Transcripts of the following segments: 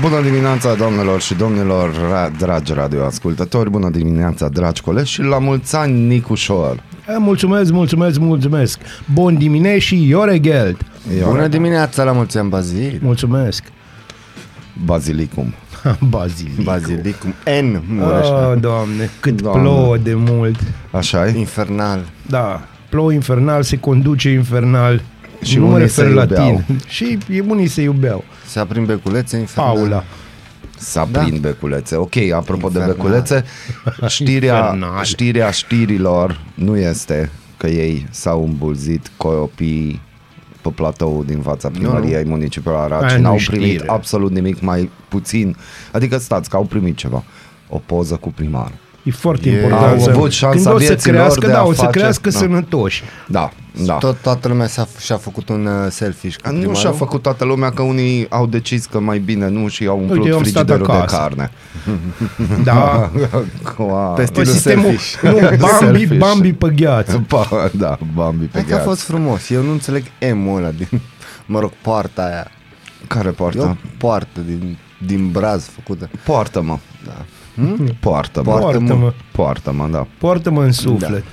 Bună dimineața, doamnelor și domnilor, ra- dragi radioascultători, bună dimineața, dragi colegi și la mulți ani, Nicușor. Eh, Mulțumesc, mulțumesc, mulțumesc. Bun dimineața și Iore Geld. Bună dimineața, la mulți ani, Bazil. Mulțumesc. Bazilicum. Bazilic. Bazilicum N, Mureș. Oh, doamne, cât Doamne. plouă de mult. așa e? Infernal. Da, plouă infernal, se conduce infernal. Și nu mă unii refer se la iubeau. tine. Și unii se iubeau. Se aprind beculețe infernal. Paula. S-a Da. prind beculețe. Ok, apropo de Infernal. beculețe, știrea, Infernal. știrea știrilor nu este că ei s-au îmbulzit copiii pe platou din fața primăriei municipiului Arad Aia și nu n-au știre. primit absolut nimic mai puțin. Adică stați că au primit ceva. O poză cu primarul. E foarte E- important Au să, avut șansa când o să vieții lor crească, de da, a o să face- crească da. sănătoși. Da, da. Tot, toată lumea s-a, și-a făcut un uh, selfie cu Nu primarul. și-a făcut toată lumea că unii au decis că mai bine nu și au umplut Uite, eu am stat frigiderul de acasă. carne. Da. Cu a- Pe Păi stilul sistemul, selfie. nu, Bambi, Selfish. Bambi pe gheață. Pa, da, Bambi pe Hai că a gheață. fost frumos. Eu nu înțeleg M-ul ăla din, mă rog, poarta aia. Care E o poartă? poartă din, din braz făcută. Poartă-mă. Da. Poartă-mă. Poartă-mă. Poartă-mă, da. Poartă-mă în suflet. Da,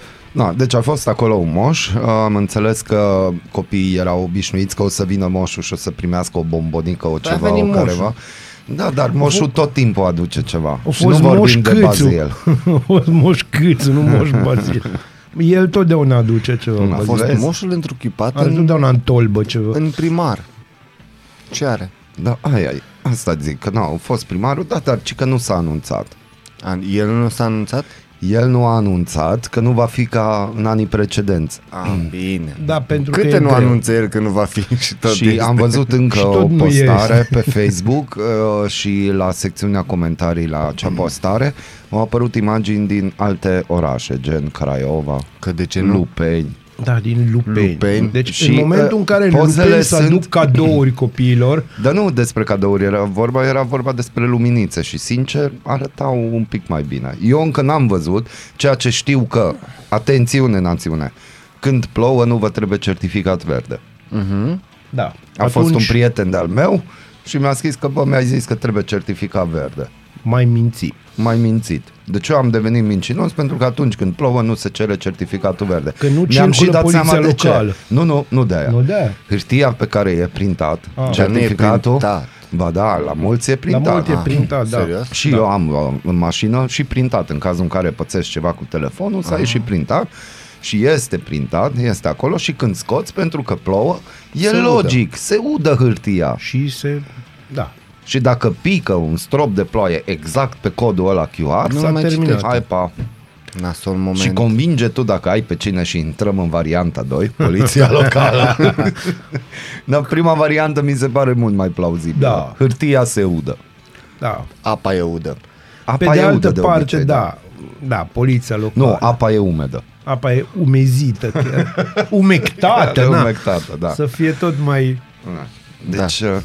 deci a fost acolo un moș. Am înțeles că copiii erau obișnuiți că o să vină moșul și o să primească o bombonică, o ceva, venit o moșul. careva. Da, dar moșul tot timpul aduce ceva. A și nu fost vorbim moș de Câțu. Bazil. A fost moș Câțu, nu moș Bazil. El totdeauna aduce ceva. Nu, a A Bazil. fost Vezi? moșul întruchipat Are în, totdeauna în tolbă ceva. în primar. Ce are? Da, aia e. Asta zic, că nu, a fost primarul, da, dar ci că nu s-a anunțat. A, el nu s-a anunțat? El nu a anunțat că nu va fi ca în anii precedenți. Ah, bine. Da, pentru că Câte e nu greu. anunță el că nu va fi și tot și este. am văzut încă Și o tot nu postare este. pe Facebook uh, și la secțiunea comentarii la acea postare au apărut imagini din alte orașe, gen Craiova, Că de ce nu? Lupeni. Da, din Lupeni. Lupeni. Deci Și, în momentul în care uh, pozele Lupeni să sunt- aduc cadouri copiilor, Dar nu despre cadouri era vorba, era vorba despre luminițe și sincer arătau un pic mai bine. Eu încă n-am văzut, ceea ce știu că, atențiune națiune, când plouă nu vă trebuie certificat verde. Mhm. da. A atunci fost un prieten de-al meu și mi-a scris că, bă, mi-a zis că trebuie certificat verde. Mai minți. mai mințit. Deci eu am devenit mincinos pentru că atunci când plouă nu se cere certificatul verde. Că nu Mi-am și circulă dat poliția seama de ce. locală. Nu, nu, nu de aia. Nu de aia. Hârtia pe care e printat, Ah. certificatul, Dar nu e printat. ba da, la mulți e La printat. mult e Ah. printat, da. serios? Și eu am uh, în mașină și printat. În cazul în care pățești ceva cu telefonul, să ai și printat. Și este printat, este acolo și când scoți, pentru că plouă, e Se udă. logic, se udă hârtia. Și se... Da. Și dacă pică un strop de ploaie exact pe codul ăla QR, Nu s-a mai terminat. citește. Hai pa. Nasol moment. Și convinge tu dacă ai pe cine și intrăm în varianta 2, poliția locală. Dar prima variantă mi se pare mult mai plauzibilă. Da. Hârtia se udă. Da. Apa e udă. Apa Pe e de altă udă parte, obicei, da. Da, poliția locală. Nu, apa e umedă. Apa e umezită chiar. Umectată, na. Umectată, da. Să fie tot mai... Deci, da.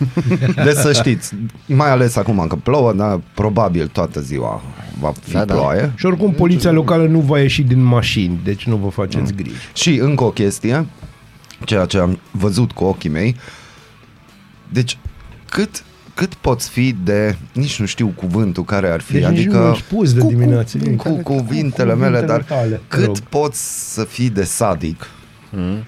deci să știți, mai ales acum că plouă, da, probabil toată ziua va fi Da, da. ploaie. Și oricum poliția locală nu va ieși din mașini, deci nu vă faceți griji. Și încă o chestie, ceea ce am văzut cu ochii mei, deci cât, cât poți fi de, nici nu știu cuvântul care ar fi, Deci nici adică nu am spus de cu, dimineață. cu, Cu- cu, cu cuvintele mele, cuvintele dar tale, te cât rog. poți să fii de sadic. Mm.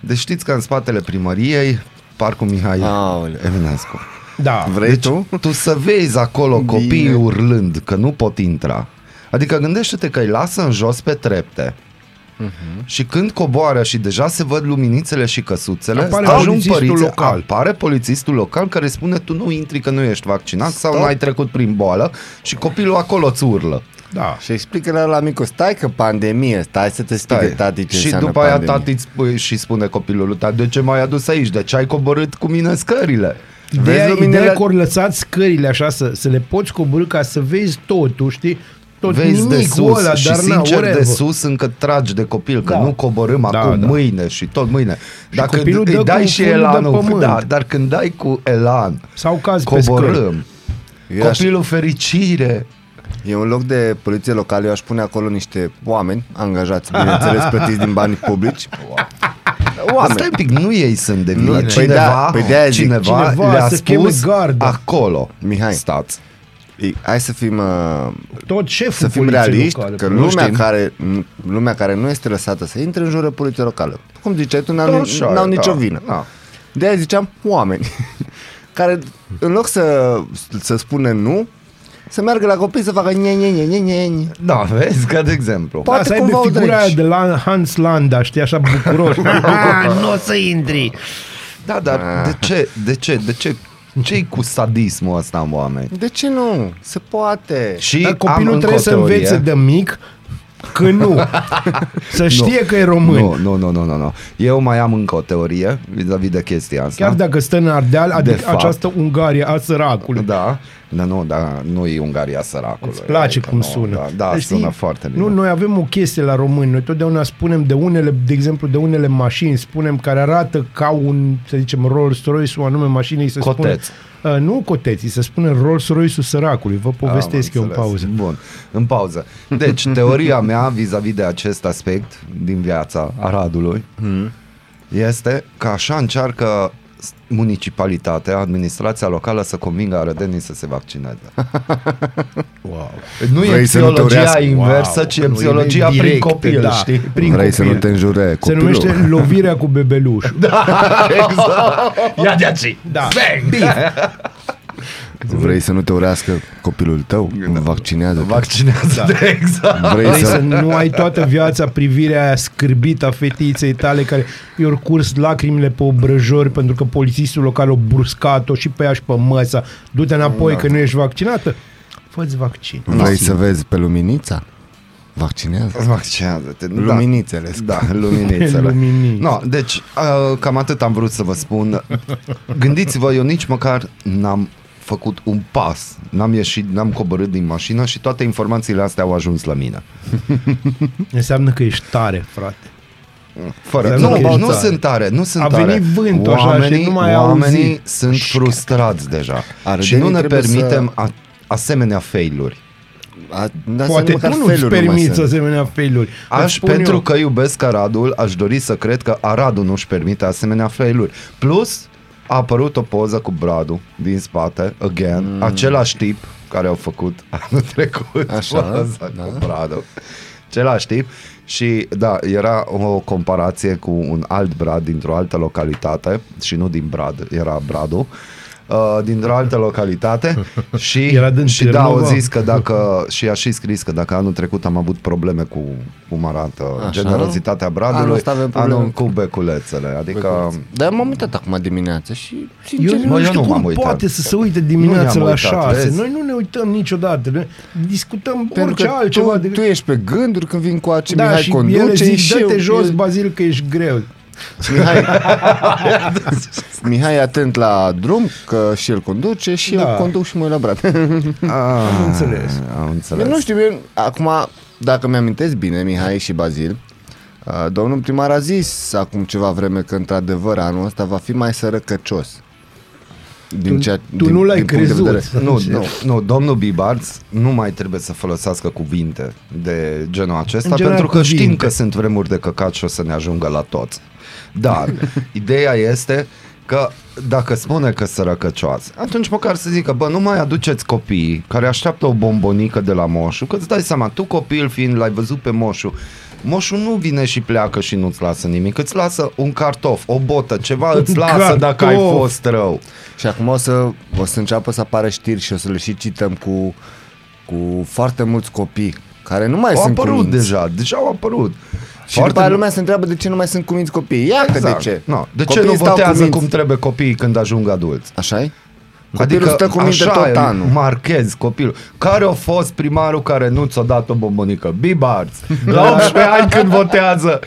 Deci știți că în spatele primăriei, Parcul Mihai Aoleu. Eminescu. Da. Vrei Deci tu? tu să vezi acolo Bine. copiii urlând că nu pot intra. Adică gândește-te că îi lasă în jos pe trepte Mhm. și când coboară și deja se văd luminițele și căsuțele, Apare ajung polițistul părinții, local. apare polițistul local care spune tu nu intri că nu ești vaccinat sau Stop. nu ai trecut prin boală și copilul acolo îți urlă. Da. Și explică la, la micu, stai că pandemie, stai să te explice tati ce și înseamnă după aia pandemie. tati îți spui, și spune copilul lui, "Dar de ce m-ai adus aici? De ce ai coborât cu mine scările? Ideea, Vezi luminile- ideea că ori lăsat scările așa să, să le poți coborâ ca să vezi totul, știi? Tot Vezi nimic de sus ăla, și dar na, sincer de whatever. sus încă tragi de copil, că Da. nu coborâm Da, acum da. mâine și tot mâine. Dacă copilul îi dă dai cu și fundul de elanul, pământ. da, dar când dai cu elan, Sau caz pe scări. coborâm. Eu aș- Copilul fericire. E un loc de poliție locală, eu aș pune acolo niște oameni angajați, bineînțeles, plătiți din bani publici. Oameni. Stai un pic, nu ei sunt de vină. Nu, păi cineva, da, păi de-aia zic, cineva, cineva le-a să cheme spus garda. acolo. Mihai. Stați. Ei, Hai să fim, uh, Tot șeful să fim poliției realiști locale. că nu lumea știm. care, lumea care nu este lăsată să intre în jură poliție locală. Cum ziceai tu, n-au, Așa e, n-au nicio da, vină. da. De aia ziceam oameni care în loc să, să spună nu, să meargă la copii să facă nye, nye, nye, nye, nye, nye. Da, vezi, ca de exemplu. Poate da, să aibă cumva o figura aia dregi. de la Hans Landa, știi, așa bucuros. Ah, nu o să intri. Da, dar de ce, de ce, de ce, ce cu sadismul ăsta în oameni? De ce nu? Se poate. Și Dar am copilul încă trebuie o să teorie. învețe de mic că nu. Să știe că e român. Nu, nu, nu, nu, nu, nu. Eu mai am încă o teorie vis-a-vis de chestia asta. Chiar dacă stă în Ardeal, adică fapt. această Ungaria a săracului. Da, dar nu, da, nu e Ungaria săracului. Îți place Adică cum nu, sună. Da, da Deci, sună știi, foarte bine. Nu, noi avem o chestie la români. Noi totdeauna spunem de unele, de exemplu, de unele mașini, spunem care arată ca un, să zicem, Rolls-Royce, o anume mașină, îi se Coteț. spune... Uh, nu coteți, îi se spune Rolls-Royce-ul săracului. Vă povestesc Am eu în înțeles. pauză. Bun, în pauză. Deci, teoria mea vis-a-vis de acest aspect din viața Aradului Hmm. este că așa încearcă s- municipalitatea, administrația locală să convingă arădenii să se vaccineze. Wow. Nu Vrei e să nu te psihologia urească? inversă, Wow. ci e Nu, e psihologia prin direct, copil, da. știi? Prin Vrei să copil. nu te înjure Se copilul. numește lovirea cu bebelușul. Da. exact. Ia de aici. da. Vrei să nu te urească copilul tău? Vaccinează. Vaccinează, da. exact. Vrei Vrei să să... nu ai toată viața privirea aia scârbită a fetiței tale care i-au curs lacrimile pe obrăjori pentru că polițistul local a bruscat-o și pe ea și pe măsa. Du-te înapoi că nu ești vaccinată. Fă-ți vaccin. Vrei să vezi pe luminița? Vaccinează. Vaccinează-te. Da. Luminițele. Da, luminițele. Luminițe. No, deci, uh, cam atât am vrut să vă spun. Gândiți-vă, eu nici măcar n-am făcut un pas, n-am ieșit, n-am coborât din mașină și toate informațiile astea au ajuns la mine. Înseamnă că ești tare, frate. Fără, Dar nu, nu nu, ești nu tare. sunt tare, nu sunt A tare. venit vântul așa oamenii, și nu mai Oamenii auzi. sunt frustrați deja Arădenii și nu ne trebuie permitem să- a, asemenea failuri. A, da, Poate să tu nu-ți failuri mai permiți sunt. asemenea failuri. Îți Aș, spun pentru eu. că iubesc Aradul, aș dori să cred că Aradul nu-și permite asemenea failuri. Plus, a apărut o poză cu Bradu din spate, again, mm. același tip care au făcut anul trecut Așa, poza da. cu Bradu. Același tip și da, era o comparație cu un alt Brad dintr-o altă localitate și nu din Brad, era Bradu. Uh, dintr-o altă localitate și, Era din și da, au Târnova. zis că dacă și a și scris că dacă anul trecut am avut probleme cu cum arată Așa. generozitatea Anul Bradului, ăsta avem probleme anul cu beculețele, adică Dar m-am uitat acum dimineață și Eu sincer, Bă, nu eu știu nu m-am cum uitat. poate să se uite Nu dimineața ne-am la uitat, șase. vezi? Noi nu ne uităm niciodată. Noi discutăm pentru orice că altceva. tu, de... tu ești pe gânduri când vin cu ace, da, Mihai și conduce ele zic, și dă-te eu, jos, eu, Bazil, că ești greu. Mihai, Mihai e atent la drum, că și el conduce și Da. eu conduc și mă uit la brat. am înțeles. Am înțeles. Eu nu știu, eu, acum, dacă mi-amintesc bine, Mihai și Bazil, uh, domnul primar a zis acum ceva vreme că într-adevăr anul ăsta va fi mai sărăcăcios. Din Tu- ceea, tu din, nu l-ai din punct de crezut. vedere- Nu, nu, nu, domnul Bibarț nu mai trebuie să folosească cuvinte de genul acesta, În general, pentru că știm cuvinte. că sunt vremuri de căcat și o să ne ajungă la toți. Dar, ideea este că dacă spune că sărăcăcioasă, atunci măcar să zică, bă, nu mai aduceți copiii care așteaptă o bombonică de la moșu, că îți dai seama, tu copil fiind, l-ai văzut pe moșu, moșu nu vine și pleacă și nu-ți lasă nimic, îți lasă un cartof, o botă, ceva îți Un lasă dacă ai cartof. fost rău. Și acum o să, o să înceapă să apară știri și o să le și cităm cu, cu foarte mulți copii care nu mai Au sunt apărut cuminți. deja, deja au apărut. Și după aia lumea se întreabă de ce nu mai sunt cuminți copii. Ia că de ce? No. De ce Copiii nu stau votează cuminți. cum trebuie copiii când ajung adulți? așa -i? Copilul stă cu minte așa tot e, anul. Marchez, copilul. Care a fost primarul care nu ți-a dat o bombonică? Bibarts. La 18 ani când votează.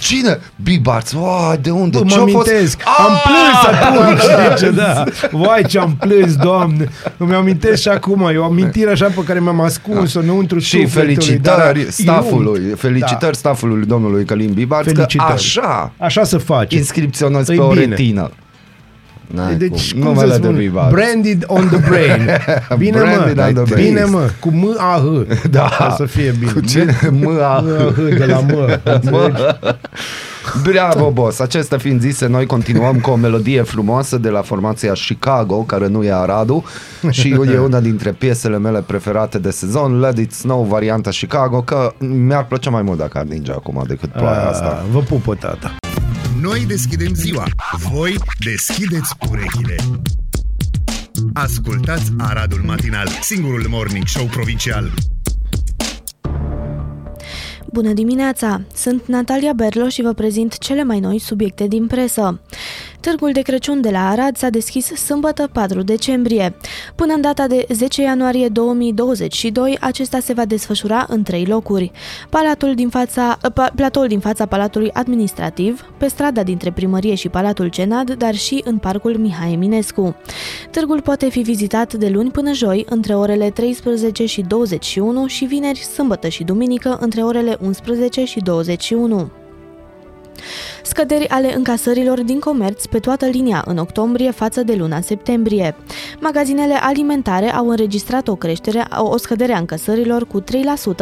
Cine? Bibarts. Uai, de unde? Bă, mă Ce-a fost? amintesc, am Ah! plâns atunci, știi ce, da. Vai ce am plâns, doamne. Îmi amintesc și acum, e o amintire așa pe care mi-am ascuns-o înăuntru Și sufletului, felicitări dar- staffului, Iunt. felicitări staffului domnului Călim Bibarts, că Felicitări. așa Da. Așa să faci. inscripționezi E pe o bine. retină. N-ai Deci, cum. cum Numele să de spun? Bibarts. Branded on the brain. Bine, Branded mă. on the brain. Bine, mă. Cu M-A-H. Da. Ca să fie bine. Cu ce? M-A. M-A-H de la mă. înțelegi? Bravo, boss! Acestea fiind zise, noi continuăm cu o melodie frumoasă de la formația Chicago, care nu e Aradu, și e una dintre piesele mele preferate de sezon, Let It Snow, varianta Chicago, că mi-ar plăcea mai mult dacă ar ninge acum decât ploaia asta. Ah, Vă pupă, tata. Noi deschidem ziua, voi deschideți urechile. Ascultați Aradul Matinal, singurul morning show provincial. Bună dimineața! Sunt Natalia Berlo și vă prezint cele mai noi subiecte din presă. Târgul de Crăciun de la Arad s-a deschis sâmbătă 4 decembrie. Până în data de 10 ianuarie 2022, acesta se va desfășura în trei locuri. Palatul din fața, pa, platoul din fața Palatului Administrativ, pe strada dintre Primărie și Palatul Cenad, dar și în Parcul Mihai Eminescu. Târgul poate fi vizitat de luni până joi, între orele 13 și 21 și vineri, sâmbătă și duminică, între orele 11 și 21. Scăderi ale încasărilor din comerț pe toată linia în octombrie față de luna septembrie. Magazinele alimentare au înregistrat o creștere, o scădere a încasărilor cu 3%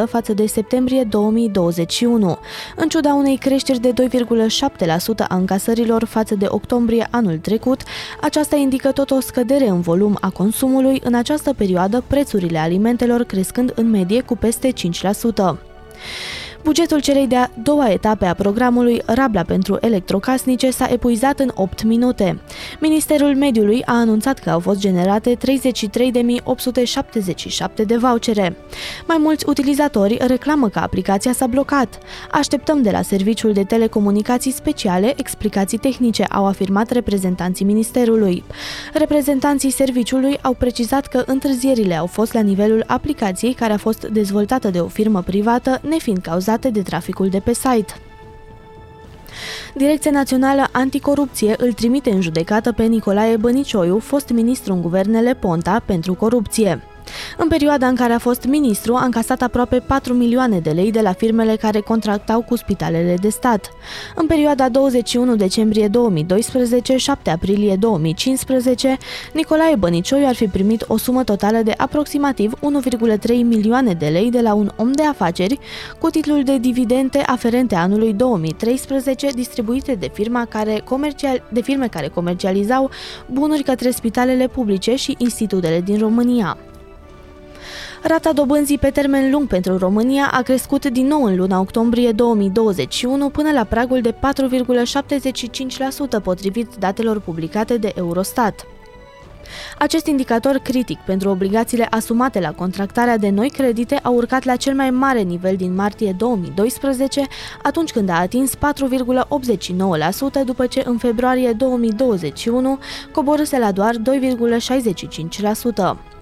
față de septembrie 2021. În ciuda unei creșteri de 2,7% a încasărilor față de octombrie anul trecut, aceasta indică tot o scădere în volum a consumului, în această perioadă prețurile alimentelor crescând în medie cu peste 5%. Bugetul celei de-a doua etape a programului Rabla pentru electrocasnice s-a epuizat în 8 minute. Ministerul Mediului a anunțat că au fost generate 33.877 de vouchere. Mai mulți utilizatori reclamă că aplicația s-a blocat. Așteptăm de la Serviciul de Telecomunicații Speciale explicații tehnice, au afirmat reprezentanții Ministerului. Reprezentanții serviciului au precizat că întârzierile au fost la nivelul aplicației care a fost dezvoltată de o firmă privată, nefiind cauzate de traficul de pe site. Direcția Națională Anticorupție îl trimite în judecată pe Nicolae Bănicioiu, fost ministru în guvernele Ponta, pentru corupție. În perioada în care a fost ministru, a încasat aproape 4 milioane de lei de la firmele care contractau cu spitalele de stat. În perioada 21 decembrie 2012-7 aprilie 2015, Nicolae Bănicioiu ar fi primit o sumă totală de aproximativ 1,3 milioane de lei de la un om de afaceri cu titlul de dividende aferente anului 2013 distribuite de, firma care comercial, de firme care comercializau bunuri către spitalele publice și institutele din România. Rata dobânzii pe termen lung pentru România a crescut din nou în luna octombrie 2021 până la pragul de 4,75% potrivit datelor publicate de Eurostat. Acest indicator critic pentru obligațiile asumate la contractarea de noi credite a urcat la cel mai mare nivel din martie 2012, atunci când a atins 4,89%, după ce în februarie 2021 coborâse la doar 2,65%.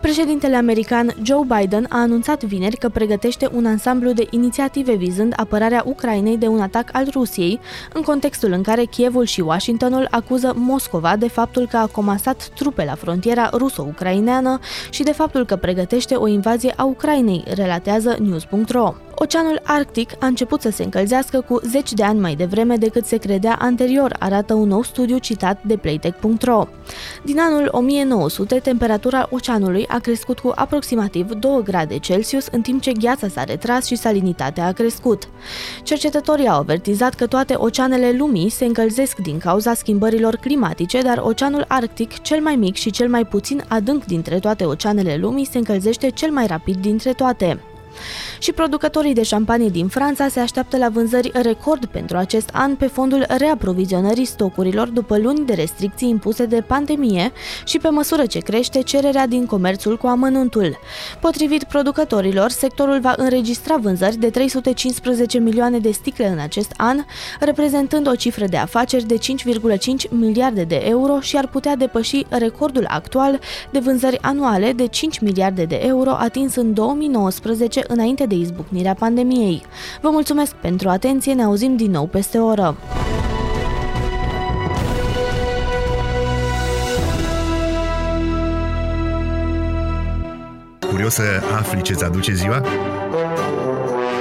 Președintele american Joe Biden a anunțat vineri că pregătește un ansamblu de inițiative vizând apărarea Ucrainei de un atac al Rusiei, în contextul în care Kievul și Washingtonul acuză Moscova de faptul că a comasat trupe la frontiera ruso-ucraineană și de faptul că pregătește o invazie a Ucrainei, relatează news.ro. Oceanul Arctic a început să se încălzească cu 10 de ani mai devreme decât se credea anterior, arată un nou studiu citat de Playtech.ro. Din anul 1900, temperatura oceanului a crescut cu aproximativ 2 grade Celsius, în timp ce gheața s-a retras și salinitatea a crescut. Cercetătorii au avertizat că toate oceanele lumii se încălzesc din cauza schimbărilor climatice, dar Oceanul Arctic, cel mai mic și cel mai puțin adânc dintre toate oceanele lumii, se încălzește cel mai rapid dintre toate. Și producătorii de șampanie din Franța se așteaptă la vânzări record pentru acest an pe fondul reaprovizionării stocurilor după luni de restricții impuse de pandemie și pe măsură ce crește cererea din comerțul cu amănuntul. Potrivit producătorilor, sectorul va înregistra vânzări de 315 milioane de sticle în acest an, reprezentând o cifră de afaceri de 5,5 miliarde de euro și ar putea depăși recordul actual de vânzări anuale de 5 miliarde de euro atins în 2019 înainte de izbucnirea pandemiei. Vă mulțumesc pentru atenție, ne auzim din nou peste o oră. Curios să afli ce-ți aduce ziua?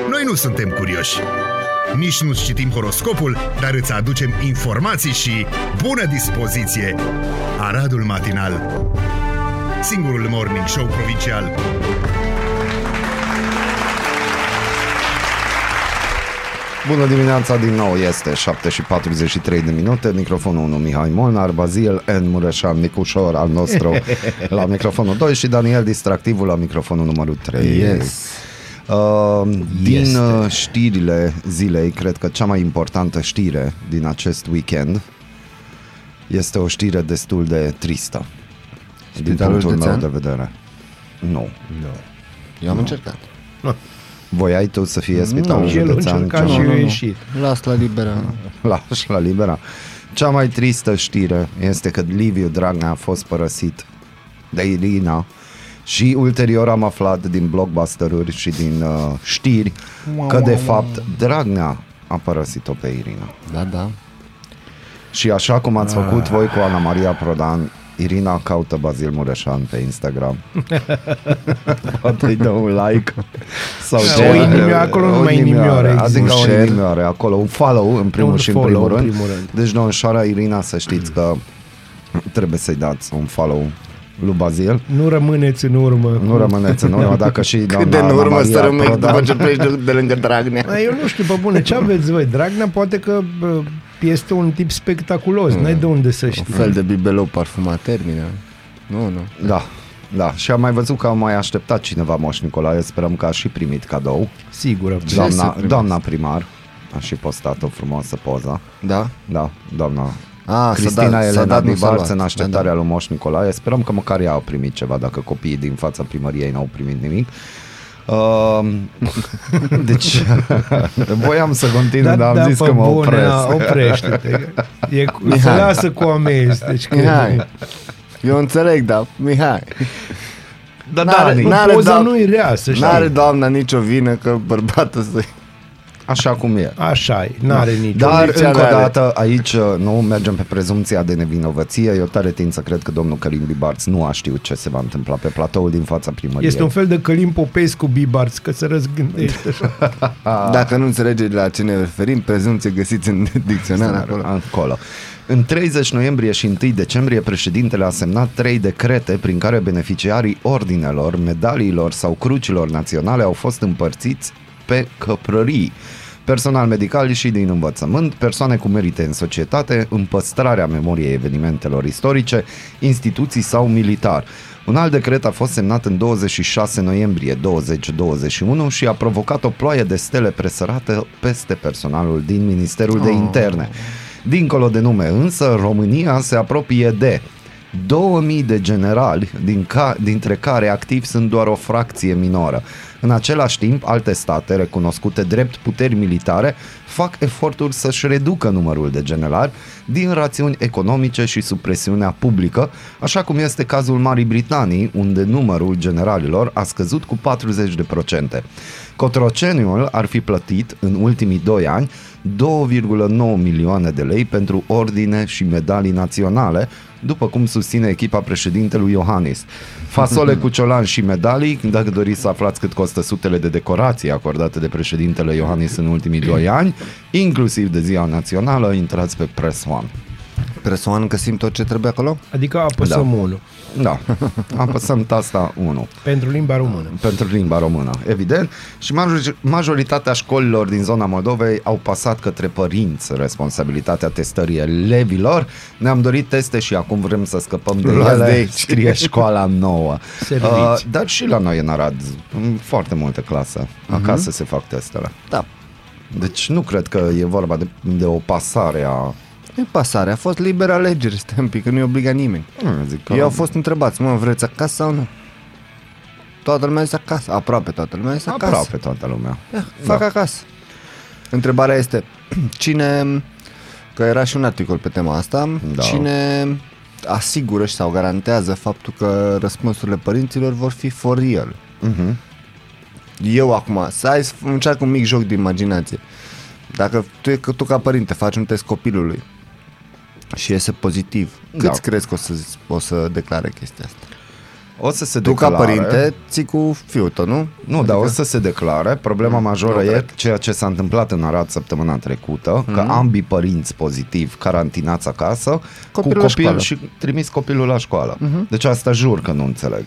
Noi nu suntem curioși. Nici nu citim horoscopul, dar îți aducem informații și bună dispoziție. Aradul Matinal Singurul morning show provincial Bună dimineața din nou, este 7 și 43 de minute, microfonul 1 Mihai Molnar, Bazil N. Mureșan Nicușor al nostru la microfonul 2 și Daniel Distractivul la microfonul numărul 3. Yes. Uh, din Este. uh, știrile zilei, cred că cea mai importantă știre din acest weekend este o știre destul de tristă. Din Spitalul punctul meu județean? de vedere. Nu. Eu am încercat. Voiai tu să fie spitalul Nu, și el a județean? încercat cea și mai- eu a ieșit. Las la libera. Lași la libera. Cea mai tristă știre este că Liviu Dragnea a fost părăsit de Irina și ulterior am aflat din blockbuster-uri și din uh, știri că de fapt Dragnea a părăsit-o pe Irina. Da, da. Și așa cum ați făcut voi cu Ana Maria Prodan, Irina caută Bazil Mureșan pe Instagram. Poate îi dă un like sau Da, ce. o inimioară, acolo O numai inimioară, inimioare Adică există. o Un share. inimioară acolo, un follow în primul Un și în follow, primul în rând. primul rând. Deci domnișoara Irina să știți că trebuie să-i dați un follow lui Bazil. Nu rămâneți în urmă. Nu rămâneți în urmă dacă și Cât doamna de în Ana urmă Maria să rămâi Prodan- după ce pleci de, de lângă Dragnea. Dar eu nu știu, pe bune, ce aveți voi? Dragnea poate că bă, este un tip spectaculos, n-ai de unde să Un știi. fel de bibelou parfumat termină. Nu, nu. Da, da. Și am mai văzut că a mai așteptat cineva Moș Nicolae, sperăm că a și primit cadou. Sigur. Ce să Doamna, primească? doamna primar a și postat o frumoasă poză. Da? Da, doamna A, Cristina s-a dat, s-a Elena dat, nu s-a Divarț luat. în așteptarea Da, lui Moș Nicolae. Sperăm că măcar ea a primit ceva, dacă copiii din fața primăriei n-au primit nimic. Uh, deci voiam să continui, dar am zis pe că mă bune, opresc. a, oprește-te. E, cu- se Mihai. lasă cu amenzi. Deci da. că Mihai, eu înțeleg, da, Mihai. Da, N-are- Dani, nu, N-are poza doam- nu-i rea, să știi. N-are doamna nicio vină că bărbatul să așa cum e. Așa e, n-are nicio. Dar, Condiția încă o are. dată, aici uh, nu mergem pe prezumția de nevinovăție. Eu tare tind să cred că domnul Călim Bibarț nu a știut ce se va întâmpla pe platoul din fața primăriei. Este un fel de Călim Popescu Bibarț, că se răzgândește așa. Dacă nu înțelegeți la ce ne referim, prezumție găsiți în dicționar acolo. Acolo. În 30 noiembrie și 1 decembrie, președintele a semnat trei decrete prin care beneficiarii ordinelor, medaliilor sau crucilor naționale au fost împărțiți pe căprării. Personal medical și din învățământ, persoane cu merite în societate, în păstrarea memoriei evenimentelor istorice, instituții sau militar. Un alt decret a fost semnat în 26 noiembrie 2021 și a provocat o ploaie de stele presărate peste personalul din Ministerul de Interne. Dincolo de nume însă, România se apropie de 2000 de generali, din ca, dintre care activi sunt doar o fracție minoră. În același timp, alte state, recunoscute drept puteri militare, fac eforturi să-și reducă numărul de generali din rațiuni economice și sub presiunea publică, așa cum este cazul Marii Britanii, unde numărul generalilor a scăzut cu 40%. Cotroceniul ar fi plătit în ultimii doi ani 2,9 milioane de lei pentru ordine și medalii naționale, după cum susține echipa președintelui Iohannis. Fasole cu ciolan și medalii, dacă doriți să aflați cât costă sutele de decorații acordate de președintele Iohannis în ultimii doi ani, inclusiv de ziua națională, intrați pe Press One. Presuman că simt tot ce trebuie acolo? Adică apăsăm Da. unul. Da, apăsăm tasta 1 Pentru limba română. pentru limba română, evident. Și major- majoritatea școlilor din zona Moldovei au pasat către părinți responsabilitatea testării elevilor. Ne-am dorit teste și acum vrem să scăpăm de Luați ele. de aici. Scrie școala nouă. Serviți. Uh, dar și la noi în Arad, în foarte multe clase, acasă se fac testele. Da. Deci nu cred că e vorba de, de o pasare a... Nu e pasare, a fost liberă alegere, stai un pic, că nu-i obliga nimeni. Nu, zic că Ei au fost întrebați, mă, vreți acasă sau nu? Toată lumea zis acasă, aproape toată lumea zis acasă. aproape toată lumea. Fac acasă. Întrebarea este, cine, că era și un articol pe tema asta, Da. cine asigură și sau garantează faptul că răspunsurile părinților vor fi for real? Uh-huh. Eu acum, să ai, încearcă un mic joc de imaginație. Dacă tu, că tu ca părinte faci un test copilului și iese pozitiv, Da. câți crezi că o să, o să declare chestia asta? O să se Tu ca declare... părinte ții cu fiul tău, nu? Nu, dar o să se declare. Problema majoră nu e cred. ceea ce s-a întâmplat în Arad săptămâna trecută, că ambii părinți pozitiv carantinați acasă, Copilul cu la copil școală. și trimis copilul la școală. Deci asta jur că nu înțeleg.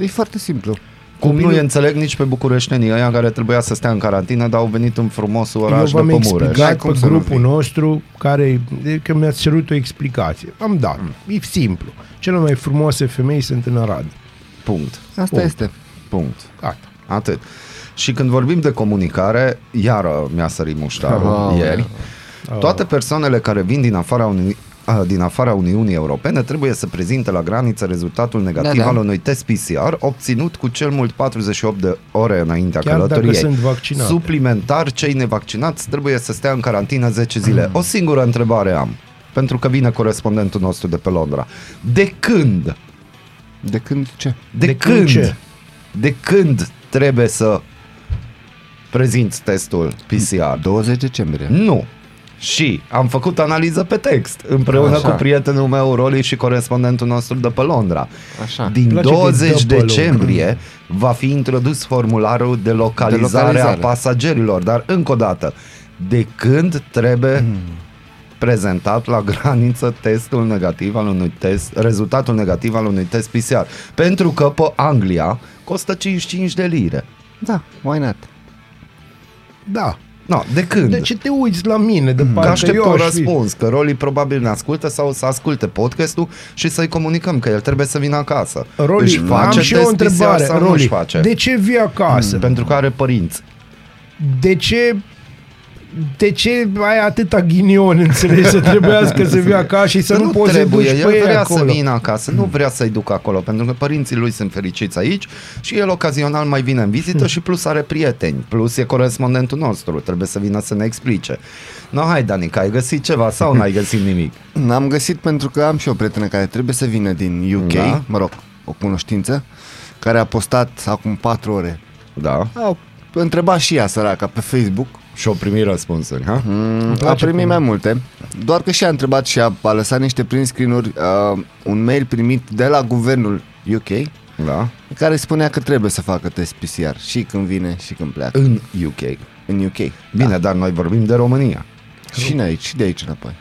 E foarte simplu. Cum Copilul- nu îi înțeleg nici pe bucureștenii ăia care trebuia să stea în carantină, dar au venit în frumosul Eu oraș de v-am Pămureș. N-ai explicat cum pe să nu grupul vii. nostru care, de- că mi-ați cerut o explicație. Am dat. E simplu. Cele mai frumoase femei sunt în Arad. Punct. Asta Punct. este. Punct. Gata. Atât. Și când vorbim de comunicare, iară mi-a sărit muștarul Oh, ieri. Toate persoanele care vin din afara Uni- a, din afara Uniunii Europene trebuie să prezinte la graniță rezultatul negativ Da, da. al unui test PCR obținut cu cel mult 48 de ore înaintea Chiar dacă călătoriei. sunt vaccinate. Suplimentar, cei nevaccinați trebuie să stea în carantină 10 zile. O singură întrebare am, pentru că vine corespondentul nostru de pe Londra. De când? De când ce? De, De când când? ce? De când trebuie să prezinți testul PCR? 20 decembrie. Nu. Și am făcut analiză pe text împreună Așa. cu prietenul meu Roli și corespondentul nostru de pe Londra. Așa. Din place că îi 20 dă pe decembrie va fi introdus formularul de localizare, De localizare. a pasagerilor, dar încă o dată, de când trebuie Hmm. prezentat la graniță testul negativ al unui test, rezultatul negativ al unui test PCR. Pentru că pe Anglia costă 55 de lire. Da, why not? Da. No, de când? De ce te uiți la mine? De Că parcă aștept eu un aș fi... răspuns, că Roli probabil ne ascultă sau să asculte podcastul și să-i comunicăm că el trebuie să vină acasă. Roli, Își face am și eu o test PCR întrebare. sau nu Roli, își face? de ce vii acasă? Pentru că are părinți. De ce de ce ai atâta ghinion, înțelegi, să trebuiască să vii acasă și să Că nu, poți să trebuie, duci el pe ei vrea acolo? să vină acasă, nu vrea să-i ducă acolo, pentru că părinții lui sunt fericiți aici și el ocazional mai vine în vizită și plus are prieteni, plus e corespondentul nostru, trebuie să vină să ne explice. No, hai Danica, ai găsit ceva sau n-ai găsit nimic? N-am găsit pentru că am și o prietenă care trebuie să vină din UK, Da. da? mă rog, o cunoștință, care a postat acum 4 ore. Da, A întrebat și ea săraca pe Facebook, și-o primi răspunsuri, ha? mm, a place primit cum- mai multe, doar că și a întrebat și a, a lăsat niște print screen-uri, uh, un mail primit de la guvernul UK, Da. care spunea că trebuie să facă test PCR și când vine și când pleacă În UK. în UK. Bine, da. dar noi vorbim de România. Și în aici, și de aici înapoi.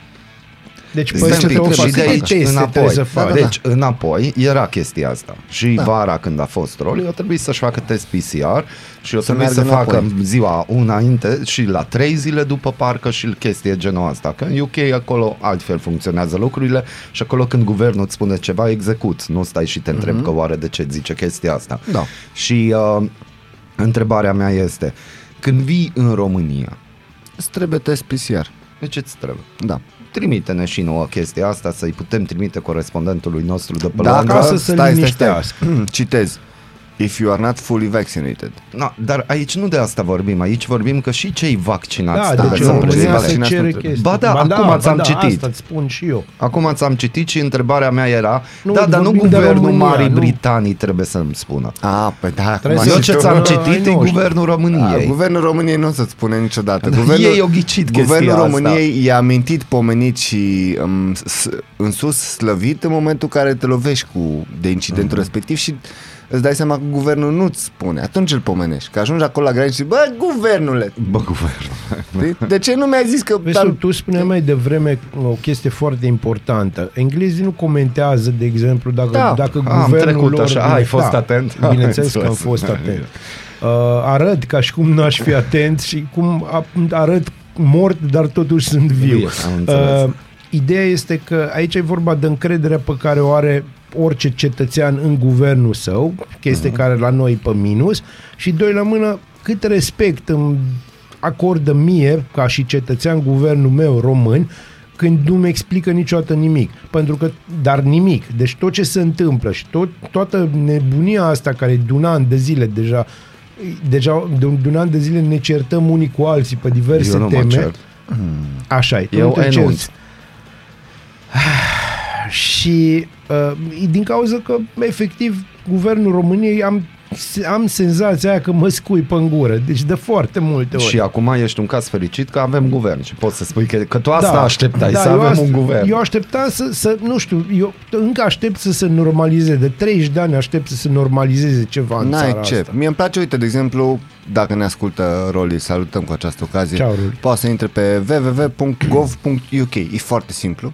Deci, Stai păi un să te pic, o fac și de aici teste înapoi. trebuie să Da, faci. da, deci înapoi era chestia asta. Și Da. vara când a fost rol, eu trebuie să-și facă test PCR și eu Să trebuie să meargă facă înapoi. ziua înainte și la trei zile după parcă și chestie genul asta. Că în UK acolo altfel funcționează lucrurile și acolo când guvernul îți spune ceva, execut. Nu stai și te întrebi că oare de ce zice chestia asta. Da. Și uh, întrebarea mea este, când vii în România, Îți trebuie test PCR. de ce îți trebuie? Da. Trimite-ne și nouă chestia asta să-i putem trimite corespondentului nostru de pe Dacă, Londra. Acasă să liniștească. Citez. If you are not fully vaccinated. No, dar aici nu de asta vorbim, aici vorbim că și cei vaccinați Da, trebuie deci să în nu, România prezinte. se vaccinați cere nu trebuie. chestii. Ba da, acum ți-am da, citit. Asta îți spun și eu. Acum ți-am citit și întrebarea mea era, Nu, da, dar nu vorbim de guvernul România, Marii nu. Britanii trebuie să-mi spună. A, păi da, acum Trebuie să Eu zici ce că- ți-am ai citit e noștri. guvernul A, României. guvernul României nu o să-ți spune niciodată. Dar Guvernul, ei au ghicit chestia Guvernul asta. României i-a mintit, pomenit și um, s- în sus slăvit în momentul în care te lovești cu de incidentul Mhm. respectiv și îți dai seama că guvernul nu-ți spune. Atunci îl pomenești. Că ajungi acolo la graniță și bă, guvernule, Bă, guvern. știi? de ce nu mi-ai zis că... Vezi, dar- tu, tu spuneai mai devreme o chestie foarte importantă. Englezii nu comentează, de exemplu, dacă, Da, dacă am guvernul trecut lor... așa. Ai fost atent? Am Bineînțeles că am înțeles. fost atent. Uh, arăt ca și cum n-aș fi atent și cum a- arăt mort, dar totuși sunt viu. Bine, am înțeles. Uh, ideea este că aici e vorba de încrederea pe care o are orice cetățean în guvernul său, chestie Mhm. care la noi pe minus, și doi la mână, cât respect îmi acordă mie, ca și cetățean, guvernul meu român, când nu-mi explică niciodată nimic. Pentru că, dar nimic. Deci tot ce se întâmplă și tot, toată nebunia asta care e de un an de zile deja, deja de un, de un an de zile ne certăm unii cu alții pe diverse Eu nu mă teme. cer. Așa e. tu Eu nu te cerți. enunț. Și uh, din cauza că, efectiv, guvernul României am, am senzația aia că mă scui pe în gură. Deci de foarte multe ori. Și acum ești un caz fericit că avem guvern și poți să spui că, că tu asta Da, așteptai, da, să eu avem asta- un guvern. Eu așteptam să, să, nu știu, eu încă aștept să se normalizeze. De 30 de ani aștept să se normalizeze ceva în N-ai țara ce. asta. Mie îmi place, uite, de exemplu, dacă ne ascultă Roli, salutăm cu această ocazie. Ceau, Roli. Poate să intre pe www.gov.uk. E foarte simplu.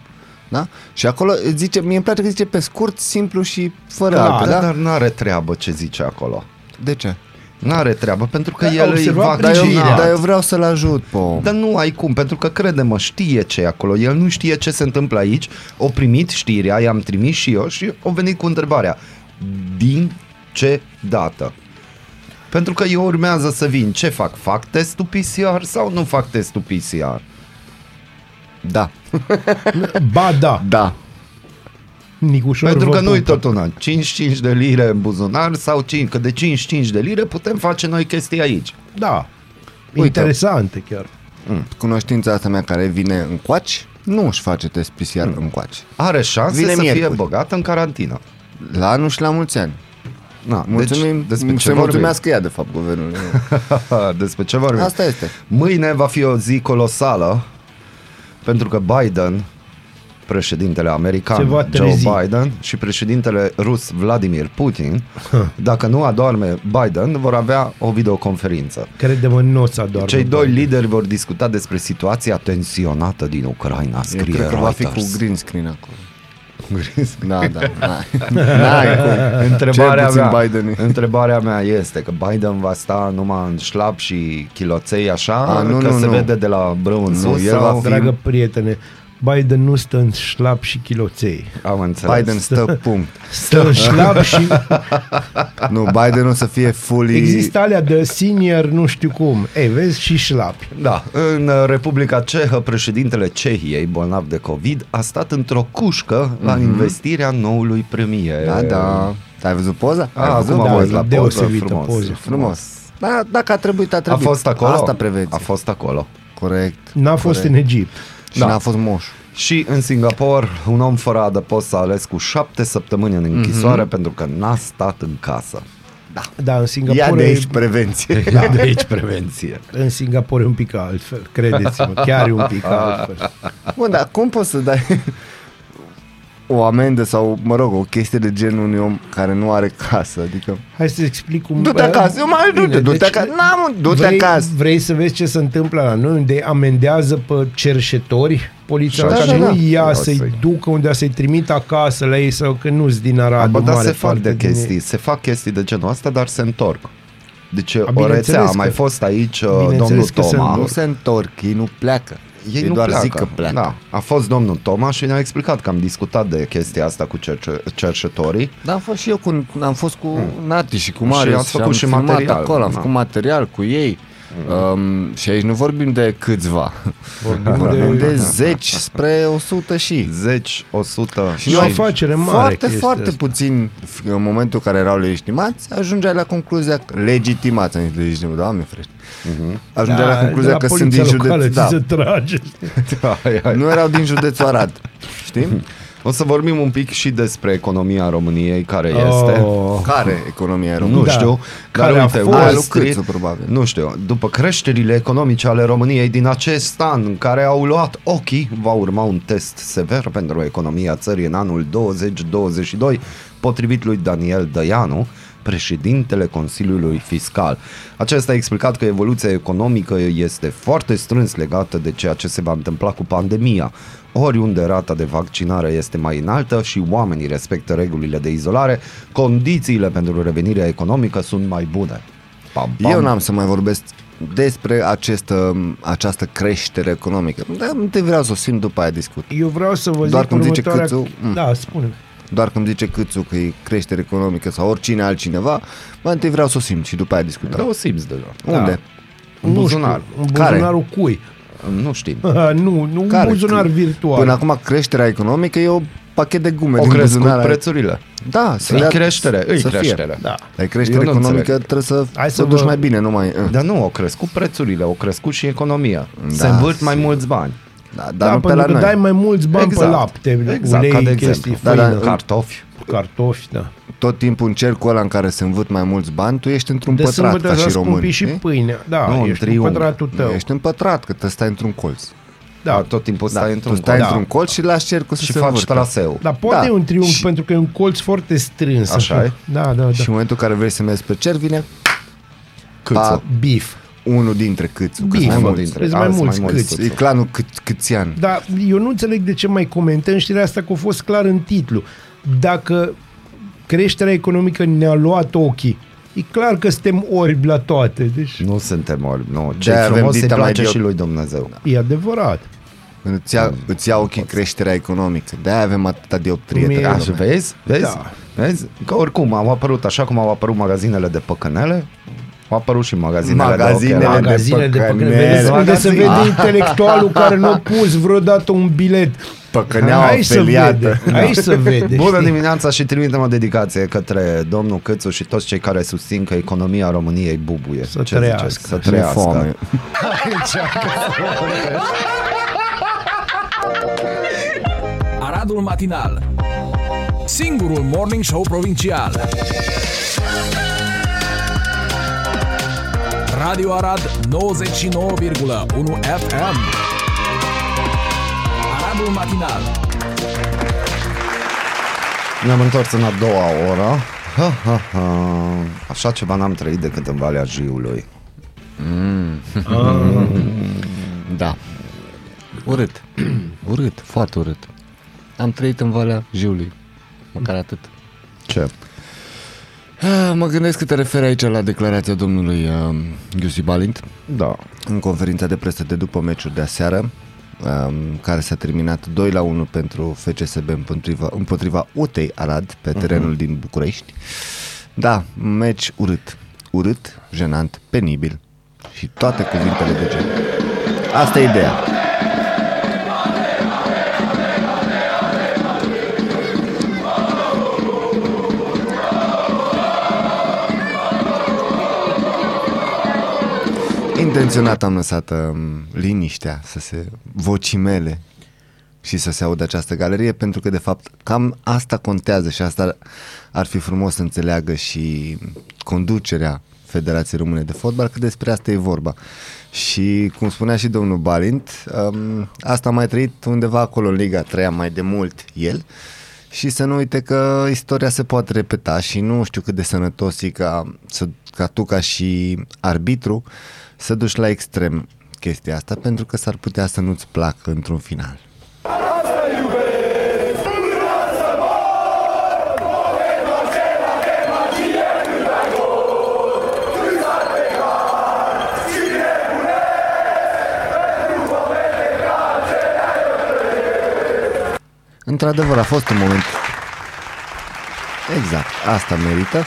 Da? Și acolo îți zice, mie îmi place că zice pe scurt, simplu și fără Da, alte, Da, da? dar n-are treabă ce zice acolo. De ce? N-are treabă, pentru că Da, el e observat Dar eu, vaccinat. dar eu vreau să-l ajut pe om. Dar nu ai cum, pentru că crede-mă, știe ce e acolo. El nu știe ce se întâmplă aici. O primit știrea, i-am trimis și eu și o venit cu întrebarea. Din ce dată? Pentru că eu urmează să vin. Ce fac? Fac testul PCR sau nu fac testul PCR? Da, Ba da, da. Nicușor Pentru vă că nu-i pupă. tot una. 55 de lire în buzunar sau 5, că de 55 de lire putem face noi chestii aici. Da. Uite. Interesante chiar. Cunoștința asta mea care vine în coaci, nu își face test PCR în coaci. Are șanse Vine să fie miercuri. băgat în carantină. La anul și la mulți ani. Na, Mulțumim, deci, despre să ce vorbim? mulțumească ea, de fapt, guvernul. despre ce vorbim? Asta este. Mâine va fi o zi colosală pentru că Biden, președintele Se american va Joe trezi. Biden și președintele rus Vladimir Putin, dacă nu adorme Biden, vor avea o videoconferință. Crede-mă, nu o să adormă. Cei doi lideri vor discuta despre situația tensionată din Ucraina, Eu scrie cred că va fi Reuters. cu green screen acolo. Da, da, n-ai, n-ai cum. Întrebarea Cel mea, puțin Biden e. întrebarea mea este că Biden va sta numai în șlap și chiloței așa, A, nu, că nu, se nu. vede de la brâu în Nu, sus el sau... va fi- Dragă prietene, Biden nu stă în șlap și chiloței. Am înțeles. Biden stă punct. Stă în șlap și Nu, Biden o să fie fully... există alea de senior nu știu cum. Ei, vezi, și șlapi. Da, în uh, Republica Cehă, președintele Cehiei, bolnav de COVID, a stat într-o cușcă la investirea noului premier. Mhm. Da, da. Ai văzut poza? A, Ai văzut? acum Da, am văzut la poză, deosebită frumos. poză. Frumos. Da, dacă a trebuit, a A trebuit. fost acolo? Asta prevenție. A fost acolo. Corect. N-a fost corect. în Egipt. Și Da. n-a fost moș. Și în Singapore, un om fără adăpost s-a ales cu șapte săptămâni în închisoare pentru că n-a stat în casă. Da, în Ia Singapore, de aici prevenție. Da. De aici prevenție. în Singapore e un pic altfel, credeți-mă, chiar e un pic altfel. Bun, dar cum poți să dai o amendă sau, mă rog, o chestie de genul unui om care nu are casă? Adică, Hai să explic cum... du-te acasă, eu mai du-te, Bine, du-te deci acasă, n-am, du-te vrei, acasă. Vrei să vezi ce se întâmplă la noi, unde amendează pe cerșetori poliția Da, ca da, nu da. ia Da, să-i să-i- ducă unde să-i trimită acasă la ei sau că nu-s din A, Arad. bă, o dar mare se fac parte de din ei. chestii, se fac chestii de genul ăsta, dar se întorc. Deci o bineînțeles rețea, a mai că- fost aici uh, bineînțeles domnul că se Toma. întorc. Nu se întorc, ei nu pleacă. Ei, Ei nu doar pleacă. zic că pleacă. Da, a fost domnul Tomaș și ne-a explicat că am discutat de chestia asta cu cerce- cercetorii. Da, am fost și eu cu, am fost cu Nati și cu Hmm. Și Marius ați făcut am și filmat material, acolo, am da. făcut material cu ei. Um, și aici nu vorbim de câțiva, Vorbim vorbim de- de zeci spre 100 și. Zeci, o sută Și e o afacere mare Foarte, chestia foarte asta. puțin în momentul în care erau legitimați, ajungeai la concluzia că legitimați, am zis legitimați, doamne frește. Ajungeai la concluzia Da, de că la sunt din poliția locală județ, da, ți se trage. Hai, hai. nu erau din județul Arad, știi? O să vorbim un pic și despre economia României, care este. Oh. Care economia era? Nu Da. știu, dar Care a uite, fost? Wall Aia lui Street, Câțu, probabil. nu știu, după creșterile economice ale României din acest an, în care au luat ochii, va urma un test sever pentru economia țării în anul 2022, potrivit lui Daniel Dăianu, președintele Consiliului Fiscal. Acesta a explicat că evoluția economică este foarte strâns legată de ceea ce se va întâmpla cu pandemia. Oriunde rata de vaccinare este mai înaltă și oamenii respectă regulile de izolare, condițiile pentru revenirea economică sunt mai bune. Pam, pam. Eu n-am să mai vorbesc despre această, această creștere economică. Dar întâi vreau să o simt, după aia discut. Eu vreau să vă Doar zic cum zice următoarea... Câțu, mm. Da, spune Doar când zice Câțu că e creștere economică sau oricine altcineva, mă, întâi vreau să o simt și după aia discutăm. Da, o simți deja. Unde? În Nu buzunar. știu, în Care? buzunarul cui? Nu știm. nu, nu Care? un buzunar virtual. Până acum creșterea economică e o pachet de gume O din crescut buzunar. prețurile. Da, să Îi le creștere, îi să fie. creștere. Da. Ai creștere Eu nu economică, înțeleg. trebuie să, Hai să să o duci vă- mai bine, nu mai... uh. Dar nu, au crescut prețurile, au crescut și economia. Da, Se învârt mai sigur. mulți bani. Da, dar Da, nu pe pentru la că noi. dai mai mulți bani Exact. pe lapte, Exact, ulei, ca de chestii, exemplu. Da, făină, da, Cartofi. cartofi, da. Tot timpul în cercul ăla în care se învârt mai mulți bani, tu ești într-un De pătrat sâmbătă ca s-a și român. scumpit și știi? pâinea. Da, Nu, în ești în triunghi. pătratul tău. Ești în pătrat, că te stai într-un colț. Da, tot timpul stai Da, într-un tu stai colț. într-un colț și lași cercul să și se faci învârtă. traseu. Dar poate Da. e un triunghi Și- pentru că e un colț foarte strâns. Așa e? Da, da, da. Și în momentul în care vrei să mergi pe cer, vine Câțu. Pa. Bif. Unul dintre câțu. că Bif. sunt mai Unul mulți. dintre- Sunt mai alți mulți mai mulți câți. E clanul cât, câțian. Dar eu nu înțeleg de ce mai comentăm știrea asta că a fost clar în titlu. Dacă creșterea economică ne-a luat ochii, e clar că suntem orbi la toate. Deci Nu suntem orbi, nu. Ce De-aia avem frumos îi dita mai place bio- și lui Dumnezeu. e adevărat. Îți ia, îți ia ochii creșterea economică. De-aia avem atâta dioptrie. Mie- tăi. Așa, vezi? Vezi? Da. Vezi? Că oricum au apărut, așa cum au apărut magazinele de păcănele, au apărut și magazinele, Magazinele de ochelari. de Magazinele de păcănele. păcănele. Vedeți unde se Magazin. vede intelectualul care nu a pus vreodată un bilet. Păcăneaua Aici se feliată. vede. Aici se vede. Bună știi? dimineața și trimitem o dedicație către domnul Câțu și toți cei care susțin că economia României bubuie. Să Ce trăiască. ziceți? Să Nu trăiască. foame. Aradul Matinal Singurul Morning Show Provincial Radio Arad 99,1 FM Aradul Matinal Ne-am întors în a doua oră. Ha, ha, ha. Așa ceva n-am trăit decât în Valea Jiului. Da. Urât. urât, foarte urât. Am trăit în Valea Jiului. Măcar atât. Ce? Ah, Mă gândesc că te referi aici la declarația domnului uh, Giusi Balint Da. în conferința de presă de după meciul de aseară, um, care s-a terminat 2 la 1 pentru FCSB împotriva, împotriva Utei Arad pe terenul din București. Da, un meci urât. Urât, jenant, penibil și toate cuvintele de gen. Asta e ideea. Intenționat am lăsat um, liniștea să se vocimele și să se audă această galerie pentru că de fapt cam asta contează și asta ar fi frumos să înțeleagă și conducerea Federației Române de Fotbal că despre asta e vorba. Și cum spunea și domnul Balint, um, asta a mai trăit undeva acolo în Liga 3 mai de mult el și să nu uite că istoria se poate repeta și nu știu cât de sănătos e ca, să, ca tu ca și arbitru să duci la extrem chestia asta pentru că s-ar putea să nu-ți placă într-un final. Într-adevăr, a fost un moment... Exact, asta merită.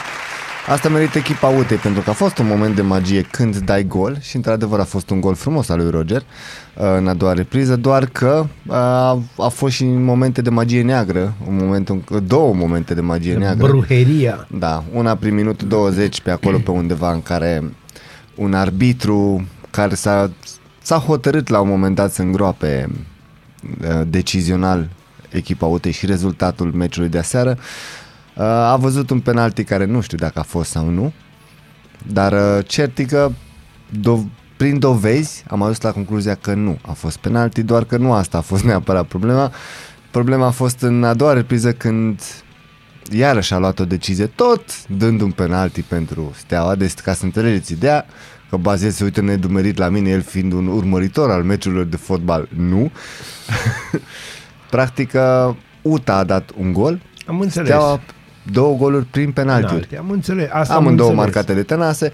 Asta merită echipa Utei, pentru că a fost un moment de magie când dai gol și într-adevăr a fost un gol frumos al lui Roger uh, în a doua repriză, doar că uh, a, a fost și momente de magie neagră, un moment, în- două momente de magie neagră. Bruheria. Da, una prin minutul 20 pe acolo pe undeva în care un arbitru care s-a, s-a hotărât la un moment dat să îngroape uh, decizional echipa UTE și rezultatul meciului de aseară uh, a văzut un penalti care nu știu dacă a fost sau nu dar uh, cert e că do- prin dovezi am ajuns la concluzia că nu a fost penalti, doar că nu asta a fost neapărat problema. Problema a fost în a doua repriză când iarăși a luat o decizie, tot dând un penalti pentru Steaua, deci ca să înțelegeți ideea, că Bazil se uită nedumerit la mine, el fiind un urmăritor al meciurilor de fotbal, nu. Practic, uh, UTA a dat un gol, Am înțeles. Steaua două goluri prin penaltiuri. Penalti, Am înțeles. Asta am Amândouă înțeles. marcate de Tănase.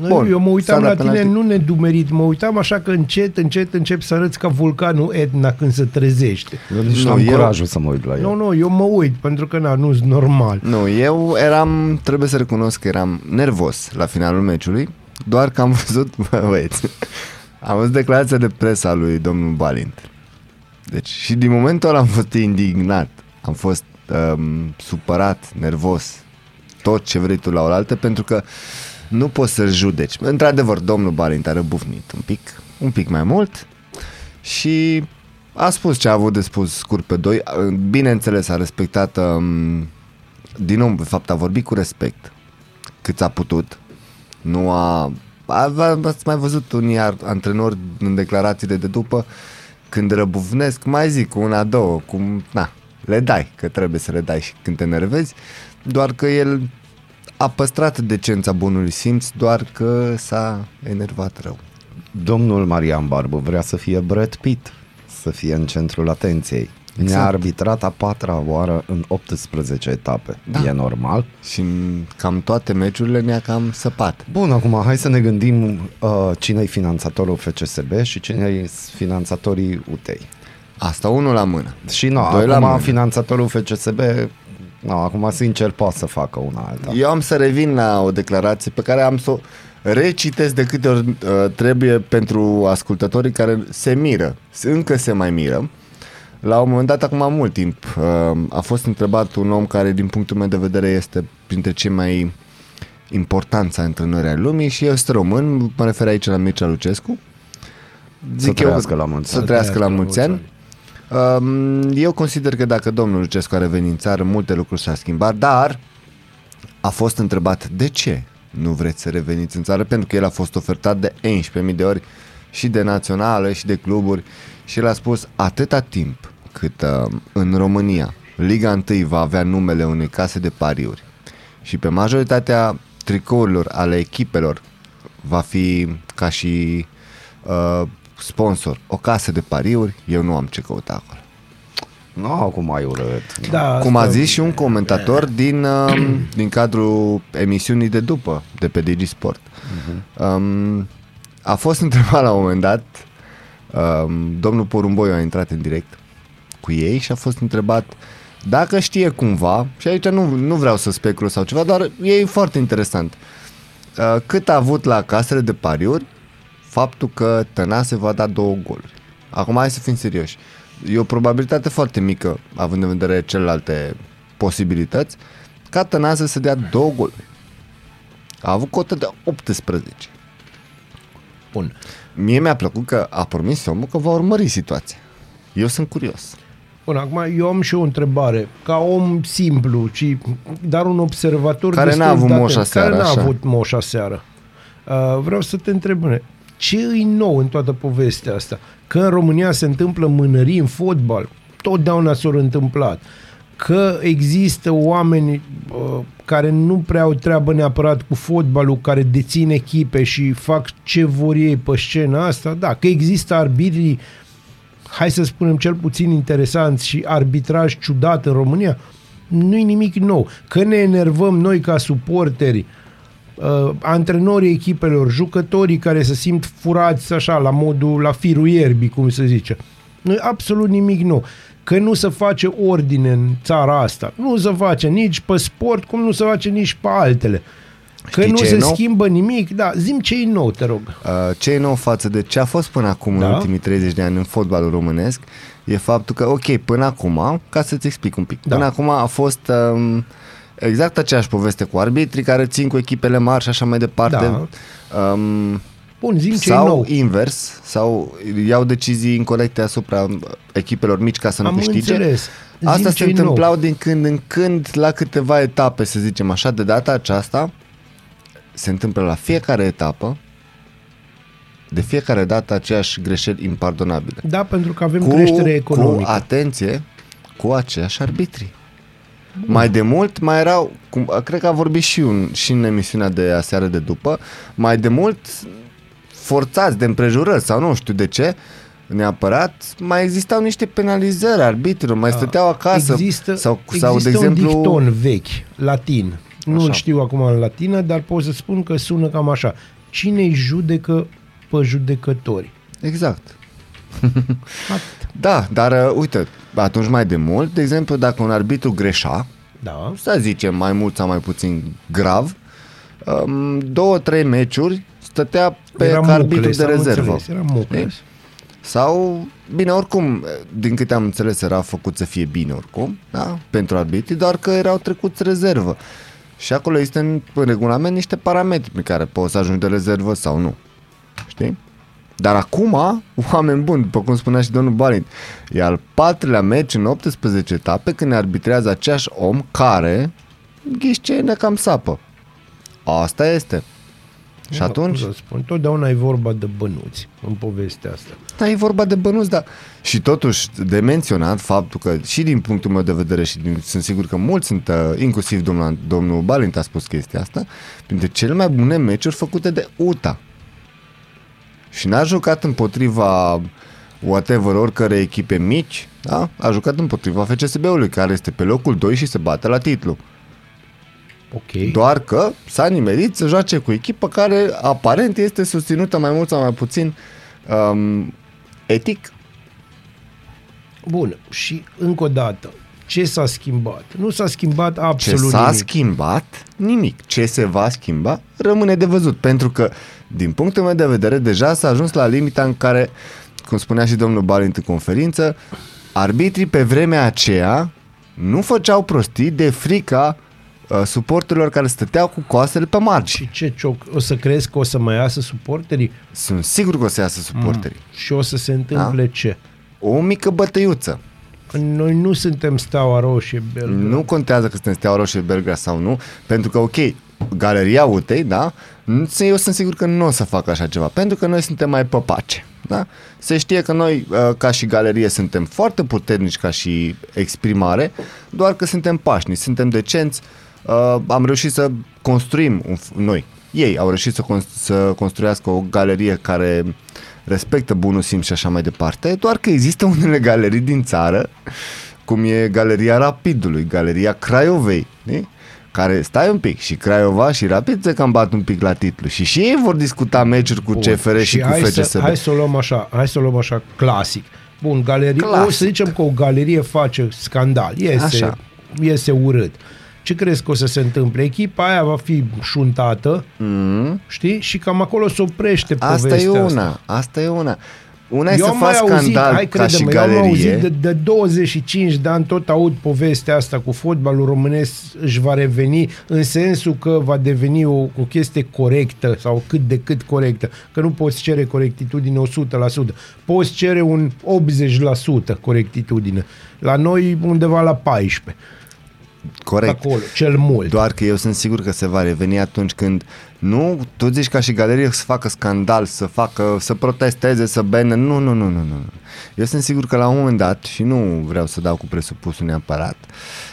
Bun, Bun, eu mă uitam s-a la dat tine, penalti. nu nedumerit, mă uitam așa că încet, încet încep să arăți ca vulcanul Etna când se trezește. Eu nici Nu, nu am eu- curajul să mă uit la el. Nu, nu, eu mă uit, pentru că na, nu-s normal. Nu, eu eram, trebuie să recunosc că eram nervos la finalul meciului, doar că am văzut, bă, băieți, am văzut declarația de presă a lui domnul Balint. Deci și din momentul ăla am fost indignat, am fost um, supărat, nervos, tot ce vrei tu la oaltă, pentru că nu poți să-l judeci. Într-adevăr, domnul Balint a răbufnit un pic, un pic mai mult și a spus ce a avut de spus scurt pe doi. Bineînțeles, a respectat um, din nou, de fapt, a vorbit cu respect cât a putut. Nu a... a a- ați mai văzut unii ar- antrenori în declarațiile de după când răbufnesc, mai zic una, două, cum, na, le dai, că trebuie să le dai și când te nervezi, doar că el a păstrat decența bunului simț, doar că s-a enervat rău. Domnul Marian Barbu vrea să fie Brad Pitt, să fie în centrul atenției. Exact. Ne-a arbitrat a patra oară în 18 etape. Da. E normal? Și în cam toate meciurile ne-a cam săpat. Bun, acum hai să ne gândim uh, cine e finanțatorul FCSB și cine e finanțatorii UTEI. Asta unul la mână. Și nu, Doi la acum mână. finanțatorul FCSB, nu, acum sincer poate să facă una alta. Eu am să revin la o declarație pe care am să o recitesc de câte ori uh, trebuie pentru ascultătorii care se miră, încă se mai miră. La un moment dat, acum mult timp, uh, a fost întrebat un om care, din punctul meu de vedere, este printre cei mai importanți antrenori ai lumii și eu sunt român, mă refer aici la Mircea Lucescu. Să trăiască la mulți Să ani. trăiască la mulți ani. Um, Eu consider că dacă domnul Lucescu a revenit în țară, multe lucruri s-au schimbat, dar a fost întrebat de ce nu vreți să reveniți în țară, pentru că el a fost ofertat de 11.000 de ori și de naționale și de cluburi și el a spus atâta timp cât uh, în România Liga 1 va avea numele unei case de pariuri și pe majoritatea tricourilor ale echipelor va fi ca și uh, sponsor o casă de pariuri, eu nu am ce căuta acolo. Nu, acum ai urât. Da, Cum a asta- zis și un comentator din, uh, din cadrul emisiunii de după, de pe Digisport. Um, a fost întrebat la un moment dat, um, domnul Porumboiu a intrat în direct cu ei și a fost întrebat dacă știe cumva, și aici nu, nu vreau să specul sau ceva, dar e foarte interesant, uh, cât a avut la casele de pariuri faptul că Tănase va da două goluri. Acum hai să fim serioși. E o probabilitate foarte mică, având în vedere celelalte posibilități, ca Tănase să dea două goluri. A avut cotă de 18. Bun. Mie mi-a plăcut că a promis omul că va urmări situația. Eu sunt curios. Bun, acum eu am și o întrebare. Ca om simplu, ci, dar un observator Care destul n-a avut de atent, moșa seară, Care n-a așa. avut moșa seară. Uh, vreau să te întreb, bune, ce îi nou în toată povestea asta? Că în România se întâmplă mânării în fotbal, totdeauna s-au întâmplat. Că există oameni uh, care nu prea au treabă neapărat cu fotbalul, care dețin echipe și fac ce vor ei pe scena asta, da, că există arbitrii hai să spunem, cel puțin interesanți și arbitraj ciudat în România, nu-i nimic nou. Că ne enervăm noi ca suporteri, uh, antrenorii echipelor, jucătorii care se simt furați așa, la modul, la firul ierbii, cum se zice. Nu e absolut nimic nou. Că nu se face ordine în țara asta. Nu se face nici pe sport, cum nu se face nici pe altele. Că Știi nu ce e se nou? schimbă nimic. Da, zim ce e nou, te rog. Uh, ce e nou față de ce a fost până acum Da. în ultimii 30 de ani în fotbalul românesc e faptul că, ok, până acum, ca să-ți explic un pic, Da. până acum a fost um, exact aceeași poveste cu arbitrii care țin cu echipele mari și așa mai departe. Da. Um, Bun, zim ce e sau nou. invers, sau iau decizii incorrecte asupra uh, echipelor mici ca să nu Am câștige. înțeles. Zim Asta se ce-i nou. întâmplau din când în când la câteva etape, să zicem așa, de data aceasta se întâmplă la fiecare etapă de fiecare dată aceeași greșeli impardonabile. Da, pentru că avem creștere economică. Cu, atenție, cu aceiași arbitri. Mai de mult, mai erau, cum, cred că a vorbit și, un, și în emisiunea de aseară de după, mai de mult forțați de împrejurări sau nu știu de ce, neapărat, mai existau niște penalizări arbitrilor, mai stăteau acasă. Există, sau, există sau de exemplu, un dicton vechi, latin. Nu Așa. știu acum în latină, dar pot să spun că sună cam așa. Cine-i judecă pe judecători? Exact. Atât. Da, dar uh, uite, atunci mai de mult, de exemplu, dacă un arbitru greșa, Da. să zicem mai mult sau mai puțin grav, um, două, trei meciuri stătea pe Era ca arbitru de am rezervă. înțeles, Era mucles. Sau, bine, oricum, din câte am înțeles, era făcut să fie bine oricum, da? pentru arbitri, doar că erau trecuți rezervă. Și acolo există în, în regulament niște parametri pe care poți să ajungi de rezervă sau nu. Știi? Dar acum, oameni buni, după cum spunea și domnul Balint, e al patrulea meci în 18 etape când ne arbitrează aceeași om care, ghiși ce, ne cam sapă. Asta este. Și Da, atunci, cum să spun, totdeauna e vorba de bănuți în povestea asta. da, e vorba de bănuți, dar și totuși de menționat faptul că și din punctul meu de vedere și din, sunt sigur că mulți sunt, uh, inclusiv domnul, domnul Balint a spus chestia asta, printre cele mai bune meciuri făcute de UTA. Și n-a jucat împotriva whatever, oricărei echipe mici, da? a jucat împotriva FCSB-ului, care este pe locul 2 și se bate la titlu. Ok. Doar că s-a nimerit să joace cu echipă care aparent este susținută mai mult sau mai puțin um, etic. Bun. Și încă o dată, ce s-a schimbat? Nu s-a schimbat Ce absolut s-a nimic. schimbat? Nimic. Ce se va schimba? Rămâne de văzut. Pentru că, din punctul meu de vedere, deja s-a ajuns la limita în care, cum spunea și domnul Balint în conferință, arbitrii pe vremea aceea nu făceau prostii de frica uh, suporterilor care stăteau cu coastele pe margini. Și ce cioc? O să crezi că o să mai iasă suporterii? Sunt sigur că o să iasă suporterii. Și o să se întâmple Da. ce? O mică bătăiuță. Noi nu suntem steaua roșie, Belgrad. Nu contează că suntem Steaua Roșie Belgrad sau nu, pentru că, ok, Galeria Utei, da, nu- eu sunt sigur că nu o să facă așa ceva, pentru că noi suntem mai păpace. Da? Se știe că noi, uh, ca și galerie, suntem foarte puternici ca și exprimare, doar că suntem pașnici, suntem decenți, uh, am reușit să construim, un, f- noi, ei au reușit să, cons- să construiască o galerie care respectă bunul simț și așa mai departe, doar că există unele galerii din țară, cum e Galeria Rapidului, Galeria Craiovei, știi? Care stai un pic și Craiova și Rapid se cam bat un pic la titlu și și ei vor discuta meciuri cu Bun. CFR și, cu hai FCSB. Să, hai să o luăm așa, hai să o luăm așa clasic. Bun, galerie, Clasic. o să zicem că o galerie face scandal, iese, Așa. iese urât. Ce crezi că o să se întâmple? Echipa aia va fi șuntată, Mm, știi? Și cam acolo se oprește asta e povestea una, asta. asta e una. Una e să am mai faci auzit, scandal hai ca și crede-mă, eu am auzit galerie. de, de 25 de ani tot aud povestea asta cu fotbalul românesc își va reveni în sensul că va deveni o, o chestie corectă sau cât de cât corectă. Că nu poți cere corectitudine 100%. Poți cere un 80% corectitudine. La noi undeva la 14. Corect. Acolo, cel mult. Doar că eu sunt sigur că se va reveni atunci când nu, tu zici ca și galerie să facă scandal, să facă, să protesteze, să bene, nu, nu, nu, nu, nu. Eu sunt sigur că la un moment dat, și nu vreau să dau cu presupusul neapărat,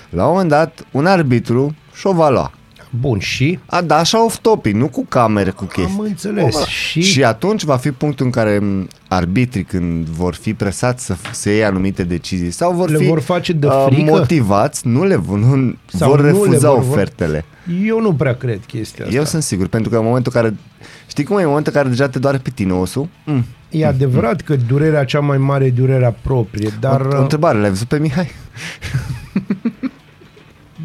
la un moment dat, un arbitru și-o va lua. Bun, și A, da, așa off-topic, nu cu camere, cu chestii. am înțeles. Bă, Și, și atunci va fi punctul în care m, arbitrii, când vor fi presați să, să iei anumite decizii sau vor Le fi vor face de uh, frică? motivați, nu le vor, nu, Sau vor nu le refuza vor- ofertele. Eu nu prea cred chestia asta. Eu sunt sigur, pentru că în momentul în care... Știi cum e? În momentul în care deja te doare pe tine osul? Mm. E adevărat că durerea cea mai mare e durerea proprie, dar o, o întrebare, l-ai văzut pe Mihai?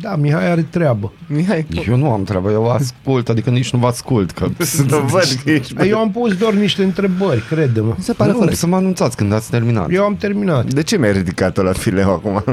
da, Mihai are treabă. Mihai? Eu nu am treabă, eu ascult, adică nici nu vă ascult. Că... Să văd că ești... Eu am pus doar niște întrebări, crede-mă. Mi se pare nu, corect. să mă anunțați când ați terminat. Eu am terminat. De ce mi-ai ridicat-o la fileu acum?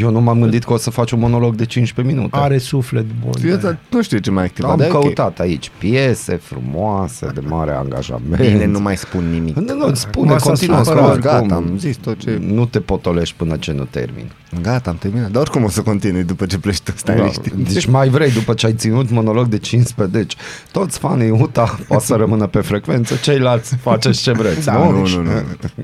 Eu nu m-am gândit că o să faci un monolog de 15 minute. Are suflet bun. Eu da. da, nu știu ce mai activat, Am dar e ok. căutat aici piese frumoase, de mare angajament. Bine, nu mai spun nimic. Nu, nu, spune, Acum s-a continuă, supărat. că oricum Gata, am zis tot ce... Nu te potolești până ce nu termin. Gata, am terminat. Dar oricum o să continui după ce pleci tu. Stai Da, liniștit. deci mai vrei după ce ai ținut monolog de 15, deci toți fanii UTA poate să rămână pe frecvență, ceilalți faceți ce vreți, Da, nu? Nu, Deci- nu, nu,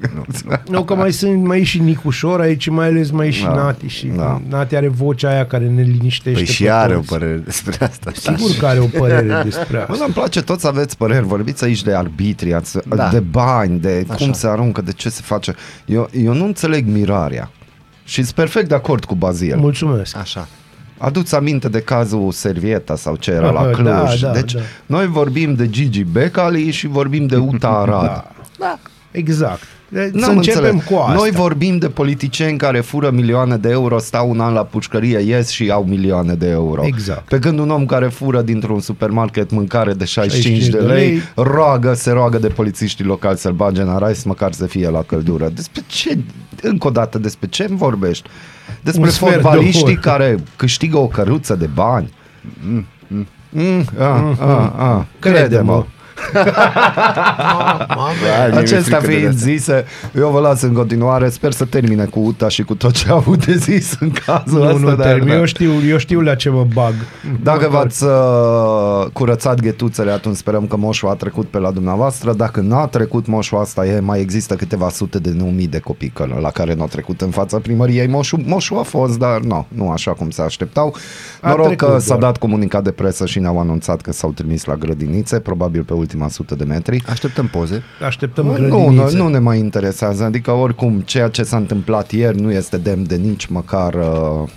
nu, nu. Nu, că mai sunt mai e și Nicușor aici, mai ales mai e și Da. Nati. Știi? Și Da. Nati are vocea aia care ne liniștește Păi și pe are o toți. părere despre asta. Sigur că are o părere despre Mă, asta. dar îmi place, toți să aveți păreri, vorbiți aici de arbitri, ați- Da. de bani, de Așa. cum se aruncă, de ce se face. Eu, eu nu înțeleg mirarea. Și sunt perfect de acord cu Bazil. Mulțumesc. Așa. Aduți aminte de cazul Servieta sau ce era la Aha, Cluj. da, da, deci da. noi vorbim de Gigi Becali și vorbim de Uta Arad. Da. Exact. De- Să N-am începem înțeles. cu asta. Noi vorbim de politicieni care fură milioane de euro, stau un an la pușcărie, ies și au milioane de euro. Exact. Pe când un om care fură dintr-un supermarket mâncare de 65, 65 de de lei, lei, roagă, se roagă de polițiștii locali să-l bage în arai, să măcar să fie la căldură. Despre ce, încă o dată, despre ce îmi vorbești? Despre Un sfert de fotbaliștii oră. care câștigă o căruță de bani. Mm, mm, a, a, a, crede-mă. Crede-mă. Da, Acestea fiind zise, eu vă las în continuare, sper să termine cu UTA și cu tot ce au avut de zis în cazul Nu, ăsta. nu, dar- termin. Eu știu, eu știu la ce mă bag. Dacă Mă v-ați uh, curățat ghetuțele, atunci sperăm că moșul a trecut pe la dumneavoastră. Dacă n-a trecut moșul asta, e, mai există câteva sute de nu mii de copii că, la care nu a trecut în fața primăriei. Moșul, moșul a fost, dar nu, nu așa cum se așteptau. A Noroc trecut că s-a doar. dat comunicat de presă și ne-au anunțat că s-au trimis la grădinițe, probabil pe ultima sută de metri. Așteptăm poze. Așteptăm Nu, grădinițe. nu, nu ne mai interesează, adică oricum ceea ce s-a întâmplat ieri nu este demn de nici măcar, uh,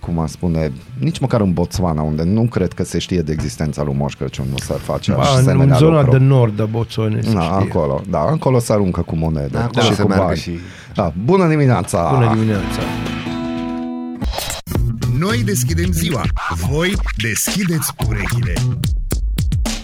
cum a spune, nici măcar în Botswana, unde nu cred că se știe de existența lui Moș Crăciun, nu s-ar face Ba, în, asemenea în zona lucru. de nord a Botsone, se Da, știe. acolo, da, acolo se aruncă cu monede Acolo și se cu meargă bani. și- Da, bună dimineața! Bună dimineața. Noi deschidem ziua, voi deschideți urechile.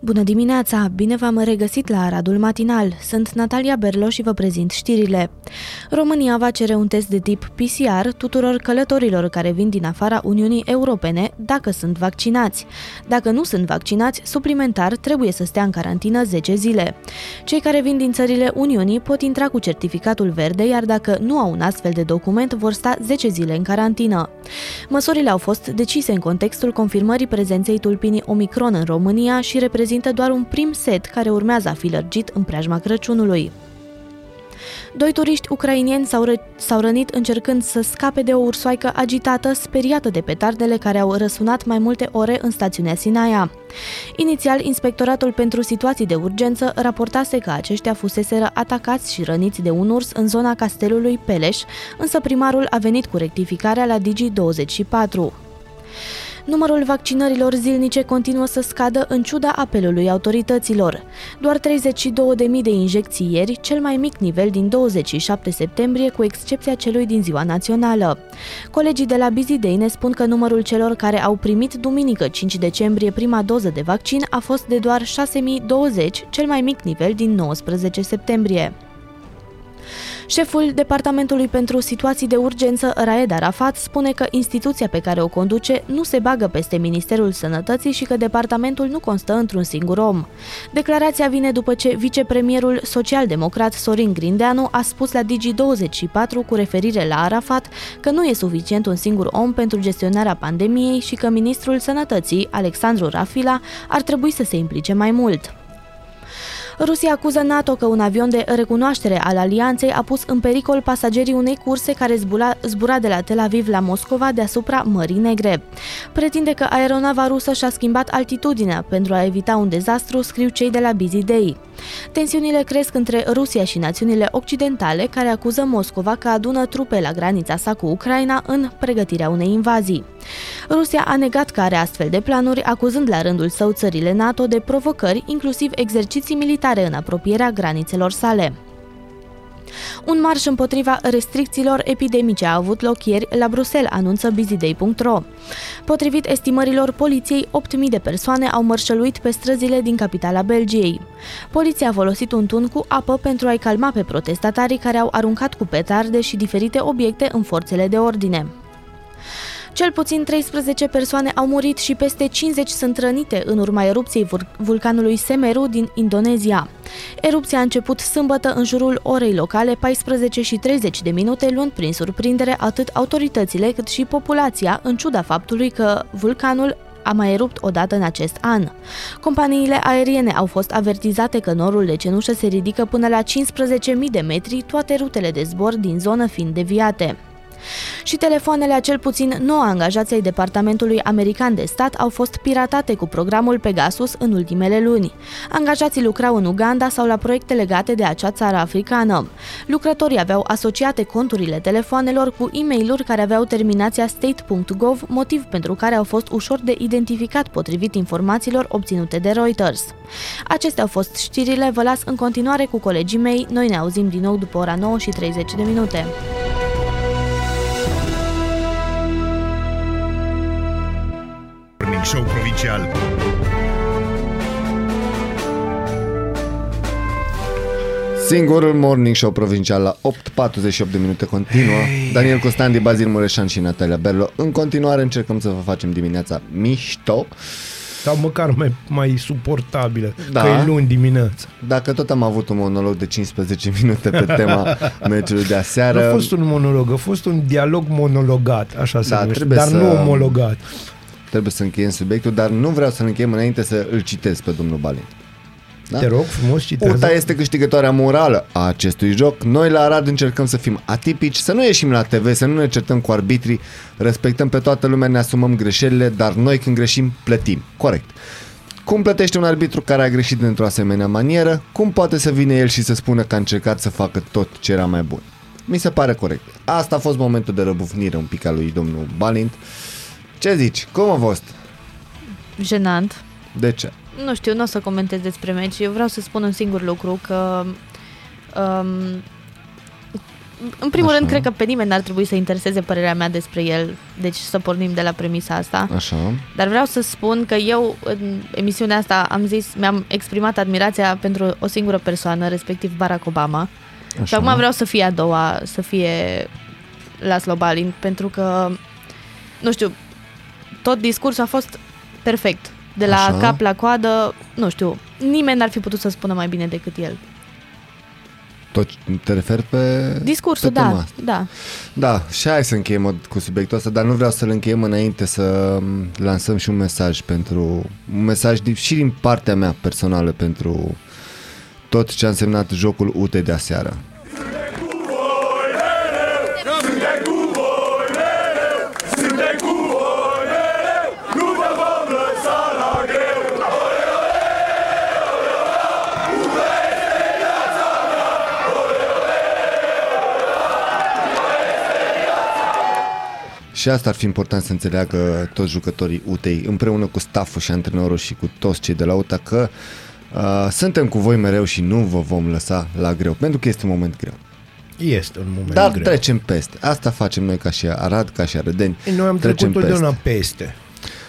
Bună dimineața! Bine v-am regăsit la Aradul Matinal. Sunt Natalia Berlo și vă prezint știrile. România va cere un test de tip PCR tuturor călătorilor care vin din afara Uniunii Europene dacă sunt vaccinați. Dacă nu sunt vaccinați, suplimentar trebuie să stea în carantină 10 zile. Cei care vin din țările Uniunii pot intra cu certificatul verde, iar dacă nu au un astfel de document, vor sta 10 zile în carantină. Măsurile au fost decise în contextul confirmării prezenței tulpinii Omicron în România și reprezintă doar un prim set care urmează a fi lărgit în preajma Crăciunului. Doi turiști ucrainieni s-au, ră- s-au rănit încercând să scape de o ursoaică agitată, speriată de petardele care au răsunat mai multe ore în stațiunea Sinaia. Inițial, Inspectoratul pentru Situații de Urgență raportase că aceștia fuseseră atacați și răniți de un urs în zona castelului Peleș, însă primarul a venit cu rectificarea la Digi24. Numărul vaccinărilor zilnice continuă să scadă în ciuda apelului autorităților. Doar 32.000 de injecții ieri, cel mai mic nivel din 27 septembrie, cu excepția celui din ziua națională. Colegii de la Busy Day ne spun că numărul celor care au primit duminică 5 decembrie prima doză de vaccin a fost de doar 6.020, cel mai mic nivel din 19 septembrie. Șeful Departamentului pentru Situații de Urgență, Raed Arafat, spune că instituția pe care o conduce nu se bagă peste Ministerul Sănătății și că departamentul nu constă într-un singur om. Declarația vine după ce vicepremierul social-democrat Sorin Grindeanu a spus la Digi24 cu referire la Arafat că nu e suficient un singur om pentru gestionarea pandemiei și că ministrul Sănătății, Alexandru Rafila, ar trebui să se implice mai mult. Rusia acuză NATO că un avion de recunoaștere al alianței a pus în pericol pasagerii unei curse care zbura, zbura de la Tel Aviv la Moscova deasupra Mării Negre. Pretinde că aeronava rusă și-a schimbat altitudinea pentru a evita un dezastru, scriu cei de la Busy Day. Tensiunile cresc între Rusia și națiunile occidentale, care acuză Moscova că adună trupe la granița sa cu Ucraina în pregătirea unei invazii. Rusia a negat că are astfel de planuri, acuzând la rândul său țările NATO de provocări, inclusiv exerciții militare în apropierea granițelor sale. Un marș împotriva restricțiilor epidemice a avut loc ieri la Bruxelles, anunță busyday.ro. Potrivit estimărilor poliției, 8.000 de persoane au mărșăluit pe străzile din capitala Belgiei. Poliția a folosit un tun cu apă pentru a-i calma pe protestatarii care au aruncat cu petarde și diferite obiecte în forțele de ordine. Cel puțin 13 persoane au murit și peste 50 sunt rănite în urma erupției vul- vulcanului Semeru din Indonezia. Erupția a început sâmbătă în jurul orei locale 14 și 30 de minute, luând prin surprindere atât autoritățile cât și populația, în ciuda faptului că vulcanul a mai erupt odată în acest an. Companiile aeriene au fost avertizate că norul de cenușă se ridică până la 15.000 de metri, toate rutele de zbor din zonă fiind deviate. Și telefoanele a cel puțin 9 angajați ai Departamentului American de Stat au fost piratate cu programul Pegasus în ultimele luni. Angajații lucrau în Uganda sau la proiecte legate de acea țară africană. Lucrătorii aveau asociate conturile telefoanelor cu e mail care aveau terminația state.gov, motiv pentru care au fost ușor de identificat potrivit informațiilor obținute de Reuters. Acestea au fost știrile, vă las în continuare cu colegii mei, noi ne auzim din nou după ora 9 și 30 de minute. Morning Show Provincial. Singurul morning show provincial la 8.48 de minute continuă. Daniel Costandi, Bazil Mureșan și Natalia Berlo. În continuare încercăm să vă facem dimineața mișto. Sau măcar mai, mai suportabilă, Da. că e luni dimineața. Dacă tot am avut un monolog de 15 minute pe tema meciului de Nu aseară, a fost un monolog, a fost un dialog monologat, așa se Da, numește, trebuie dar să- nu omologat. Trebuie să încheiem subiectul, dar nu vreau să-l încheiem înainte să îl citesc pe domnul Balin. Da? Te rog frumos, citează. UTA este câștigătoarea morală a acestui joc. Noi la Arad încercăm să fim atipici, să nu ieșim la TV, să nu ne certăm cu arbitrii, respectăm pe toată lumea, ne asumăm greșelile, dar noi când greșim, plătim. Corect. Cum plătește un arbitru care a greșit într-o asemenea manieră? Cum poate să vină el și să spună că a încercat să facă tot ce era mai bun? Mi se pare corect. Asta a fost momentul de răbufnire un pic al lui domnul Balint. Ce zici? Cum a fost? Jenant. De ce? Nu știu, nu o să comentez despre meci. Eu vreau să spun un singur lucru, că... Um, în primul Așa. rând, cred că pe nimeni n-ar trebui să intereseze părerea mea despre el, deci să pornim de la premisa asta. Așa. Dar vreau să spun că eu, în emisiunea asta, am zis, mi-am exprimat admirația pentru o singură persoană, respectiv Barack Obama. Așa. Și acum vreau să fie a doua, să fie Laszlo Balin, pentru că, nu știu, tot discursul a fost perfect. De la Așa. cap la coadă, nu știu, nimeni n-ar fi putut să spună mai bine decât el. Tot te referi pe Discursul, pe tema da, asta. da. Da, și hai să încheiem cu subiectul ăsta, dar nu vreau să-l încheiem înainte să m, lansăm și un mesaj pentru un mesaj din, și din partea mea personală pentru tot ce a însemnat jocul UTE de aseară. Și asta ar fi important să înțeleagă toți jucătorii UTEI împreună cu stafful și antrenorul și cu toți cei de la UTA că uh, suntem cu voi mereu și nu vă vom lăsa la greu, pentru că este un moment greu. Este un moment Dar greu. trecem peste. Asta facem noi ca și Arad, ca și Arădeni. Noi am trecem trecut totdeauna peste.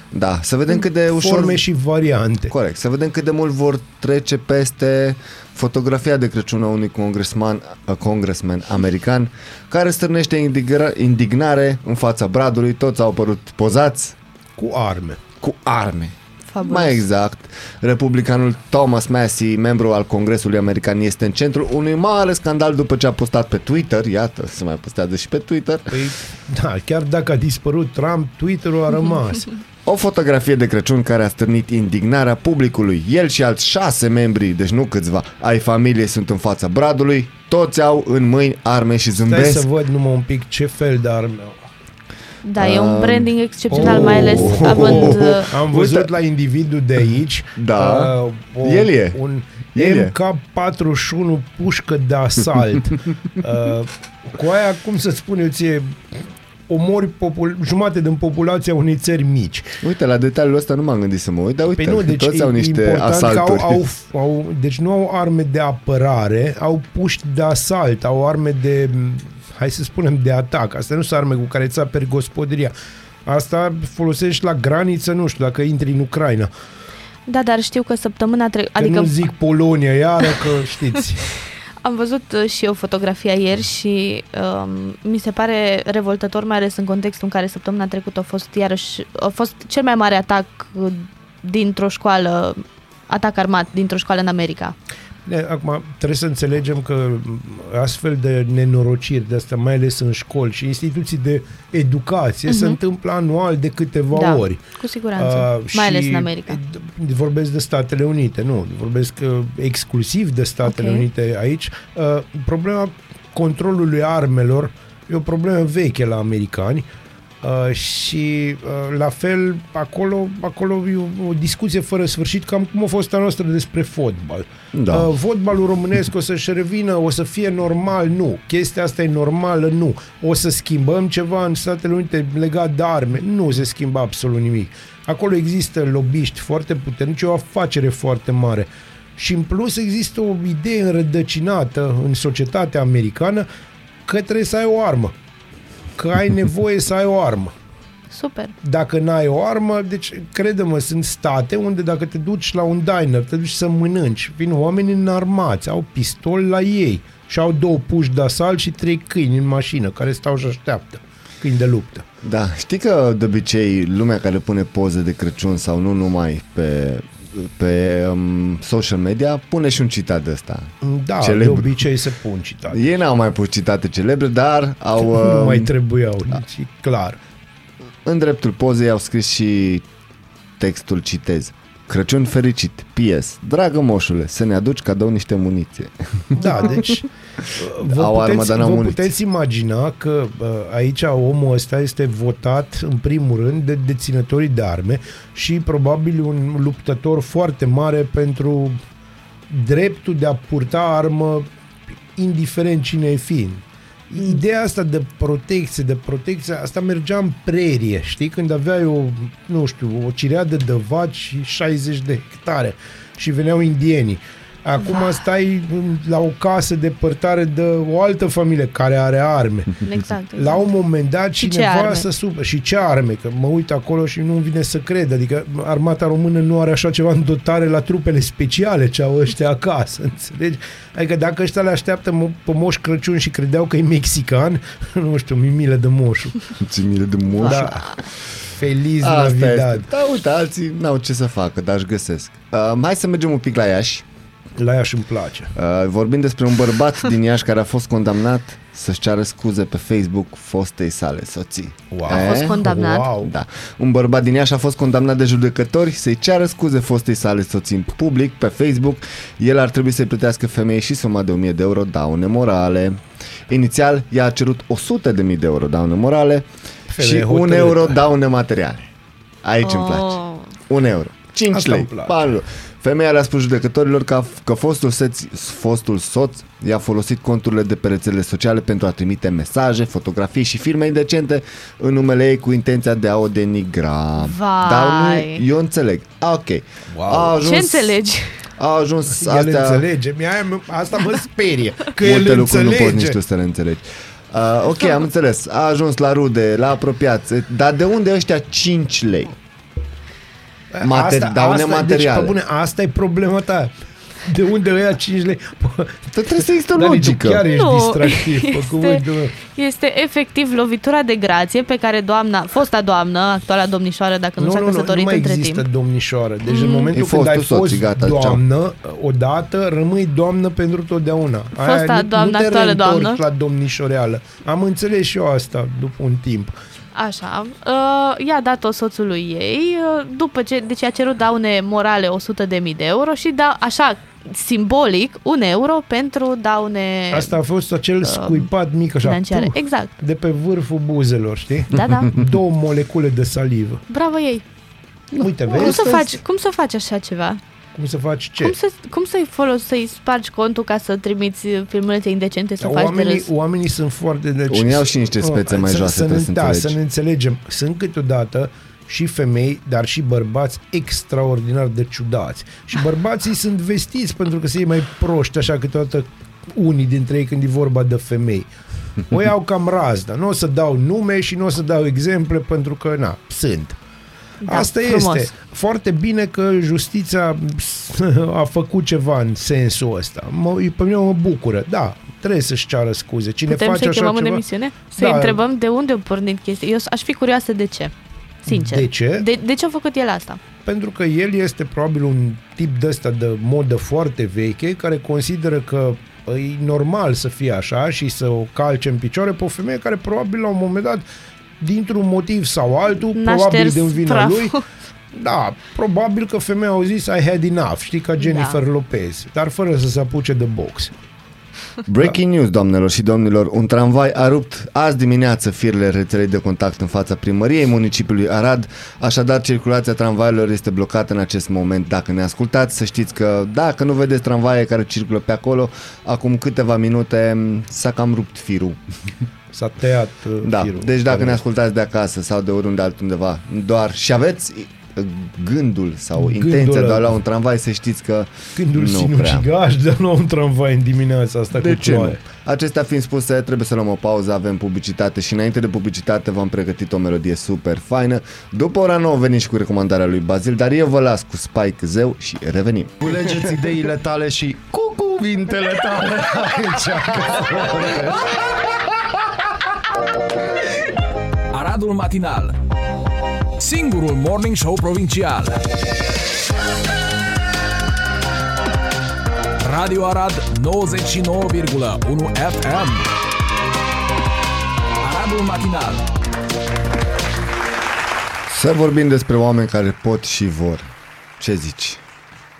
Da, să vedem cât de ușor... Forme și variante. Corect, să vedem cât de mult vor trece peste fotografia de Crăciun a unui congressman, a congressman american care stârnește indigra- indignare în fața bradului, toți au apărut pozați Cu arme. cu arme. Fabulos. Mai exact, republicanul Thomas Massey, membru al Congresului American, este în centrul unui mare scandal după ce a postat pe Twitter, iată, se mai postează și pe Twitter, Păi, da, chiar dacă a dispărut Trump, Twitter-ul a rămas. o fotografie de Crăciun care a stârnit indignarea publicului. El și alți șase membri, deci nu câțiva, ai familiei sunt în fața bradului, toți au în mâini arme și Stai zâmbesc. să văd numai un pic ce fel de arme au. Da, e Um, un branding excepțional, oh. mai ales având... uh, Am văzut Uite. la individul de aici Da. uh, o, El e. un El e. MK41 pușcă de asalt. uh, cu aia, cum să spun eu ție, omori popul- jumate din populația unei țări mici. Uite, la detaliul ăsta nu m-am gândit să mă uit, dar uite, Păi nu, deci toți e au niște important asalturi. Că au, au, au, deci nu au arme de apărare, au puști de asalt, au arme de, hai să spunem, de atac. Astea nu sunt arme cu care îți aperi gospodăria. Asta folosești la graniță, nu știu, dacă intri în Ucraina. Da, dar știu că săptămâna trecută... Adică Adică nu zic Polonia, iară că știți. Am văzut uh, și eu fotografia ieri și um, mi se pare revoltător, mai ales în contextul în care săptămâna trecută a fost iarăși a fost cel mai mare atac uh, dintr-o școală, atac armat dintr-o școală în America. Ne, Acum, trebuie să înțelegem că astfel de nenorociri de astea, mai ales în școli și instituții de educație, se întâmplă anual de câteva Mhm. Da, ori. cu siguranță. Uh, Mai ales și în America. d- Vorbesc de Statele Unite, nu, vorbesc uh, exclusiv de Statele Ok. Unite aici. Uh, problema controlului armelor e o problemă veche la americani uh, și uh, la fel acolo, acolo e o, o discuție fără sfârșit cam cum a fost a noastră despre fotbal. Da. Uh, fotbalul românesc o să-și revină, o să fie normal, nu. Chestia asta e normală, nu. O să schimbăm ceva în Statele Unite legat de arme, nu se schimbă absolut nimic. Acolo există lobiști foarte puternici, o afacere foarte mare. Și în plus există o idee înrădăcinată în societatea americană că trebuie să ai o armă. Că ai nevoie să ai o armă Super. dacă n-ai o armă, deci crede-mă, sunt state unde dacă te duci la un diner, te duci să mănânci, vin oameni înarmați, au pistol la ei și au două puși de asalt și trei câini în mașină care stau și așteaptă, câini de luptă. Da, știi că de obicei lumea care pune poze de Crăciun sau nu numai pe, pe um, social media pune și un citat de ăsta. Da, Celebru. de obicei se pun citate. Ei n-au mai pus citate celebre, dar au nu um, mai trebuiau, deci e clar. în dreptul pozei au scris și textul citez. Crăciun fericit, PS, dragă moșule, să ne aduci cadou niște muniție. Da, deci vă, Au armă, puteți, dar n-au vă muniție. puteți imagina că uh, aici omul ăsta este votat în primul rând de deținătorii de arme și probabil un luptător foarte mare pentru dreptul de a purta armă indiferent cine e fiind. Ideea asta de protecție, de protecție, asta mergea în prerie, știi? Când aveai o, nu știu, o cireadă de vaci și 60 de hectare și veneau indienii. Acum stai în- la o casă depărtare de o altă familie care are arme. Exact. exact. La un moment dat Și ce cineva arme? să supă. Și ce arme? Că mă uit acolo și nu-mi vine să cred. Adică armata română nu are așa ceva în dotare la trupele speciale ce au ăștia acasă. Înțelegi? Adică dacă ăștia le așteaptă mo- pe Moș Crăciun și credeau că e mexican, nu știu, mi milă de moșul. Ți mile de moș. Da. Feliz Asta Navidad. este. Da, uite, alții n-au ce să facă, dar își găsesc. Uh, hai să mergem un pic la Iași. La ea îmi place. Uh, vorbim despre un bărbat din Iași care a fost condamnat să-și ceară scuze pe Facebook fostei sale soții. Wow. A fost Eh? condamnat. Wow. Da. Un bărbat din Iași a fost condamnat de judecători să-i ceară scuze fostei sale soții în public pe Facebook. El ar trebui să-i plătească femeii și suma de 1000 de euro daune morale. Inițial, ea a cerut 100 de mii de euro daune morale Femeie și 1 hotărâtă. euro daune materiale. Aici îmi place. Oh. 1 euro. 5 Asta lei. îmi place. Bani. Femeia le-a spus judecătorilor că, că fostul, seț, fostul soț i-a folosit conturile de pe rețelele sociale pentru a trimite mesaje, fotografii și filme indecente în numele ei cu intenția de a o denigra. Vai. Dar nu, eu înțeleg. A, ok. Wow. A ajuns, Ce înțelegi? A ajuns El astea... înțelege. Mie, asta mă sperie. Că el Multe lucruri nu înțelege. poți nici tu să le înțelegi. Uh, ok, am înțeles. A ajuns la rude, la apropiați. Dar de unde ăștia 5 lei? Mater- daune materiale. Deci, pe bune, asta e problema ta. De unde ăia 5 lei? Bă, Trebuie să există o Dani, tu logică. chiar ești Nu, distractiv, pe este- cuvântul meu. Este efectiv lovitura de grație pe care doamna, fosta doamnă, actuala domnișoară, dacă nu, Nu, s-a nu, nu, nu căsătorit mai între există timp. domnișoară. Deci în momentul E când ai fostul fost soț, gata, doamnă, odată rămâi doamnă pentru totdeauna. Fosta nu- doamnă, nu te actuală reîntorci doamnă. la domnișoreală. Am înțeles și eu asta după un timp. Așa, uh, i-a dat-o soțului ei, uh, după ce, deci a cerut daune morale 100 de mii de euro și da, așa, simbolic, un euro pentru daune Asta a fost acel scuipat mic așa, Uh, financiare. puf, Exact, de pe vârful buzelor, știi? da, da, Două molecule de salivă. bravo ei. Uite, Cum vezi? să, faci, cum să faci așa ceva? Cum să faci ce? Cum, să, cum să-i folosi, să-i spargi contul ca să trimiți filmulețe indecente să faci de oamenii, râs? oamenii sunt foarte... Deci, Unii au și niște spețe mai să, joase, să, trebuie ne, să da, înțelegi. să ne înțelegem. Sunt câteodată și femei, dar și bărbați extraordinar de ciudați. Și bărbații sunt vestiți pentru că se iei mai proști, așa câteodată unii dintre ei când e vorba de femei. O iau cam razda. Nu o să dau nume și nu o să dau exemple pentru că, na, sunt. Da, Asta frumos. este. Foarte bine că justiția a făcut ceva în sensul ăsta. Mă, pe mine mă bucură. Da, trebuie să-și ceară scuze. Cine Putem face să-i așa chemăm în ceva... emisiune? Să-i Da. întrebăm de unde a pornit chestia. Eu aș fi curioasă de ce. Sincer. De ce? De, de ce a făcut el asta? pentru că el este probabil un tip de ăsta de modă foarte veche care consideră că e normal să fie așa și să o calce în picioare pe o femeie care probabil la un moment dat dintr-un motiv sau altul, N-a probabil șters din vina praful. lui, da, probabil că femeia au zis I had enough, știi, ca Jennifer Da. Lopez, dar fără să se apuce de box. Breaking news, doamnelor și domnilor. Un tramvai a rupt azi dimineață firele rețelei de contact în fața primăriei municipiului Arad. Așadar, circulația tramvaielor este blocată în acest moment. Dacă ne ascultați, să știți că dacă nu vedeți tramvaie care circulă pe acolo, acum câteva minute m, s-a cam rupt firul. S-a tăiat uh, Da, firul. deci dacă Care- ne ascultați de acasă sau de oriunde altundeva, doar și aveți uh, gândul sau Gândul intenția de a ăla. lua un tramvai, să știți că Gândul nu prea. sinucigaș de a lua un tramvai în dimineața asta De cu ce nu? ploaie. Acestea fiind spuse, trebuie să luăm o pauză, avem publicitate și înainte de publicitate v-am pregătit o melodie super faină. După ora 9 venim și cu recomandarea lui Bazil, dar eu vă las cu Spike Zeu și revenim. Culegeți ideile tale și cu cuvintele tale aici. Aradul Matinal Singurul Morning Show Provincial Radio Arad 99,1 FM Aradul Matinal Să vorbim despre oameni care pot și vor. Ce zici?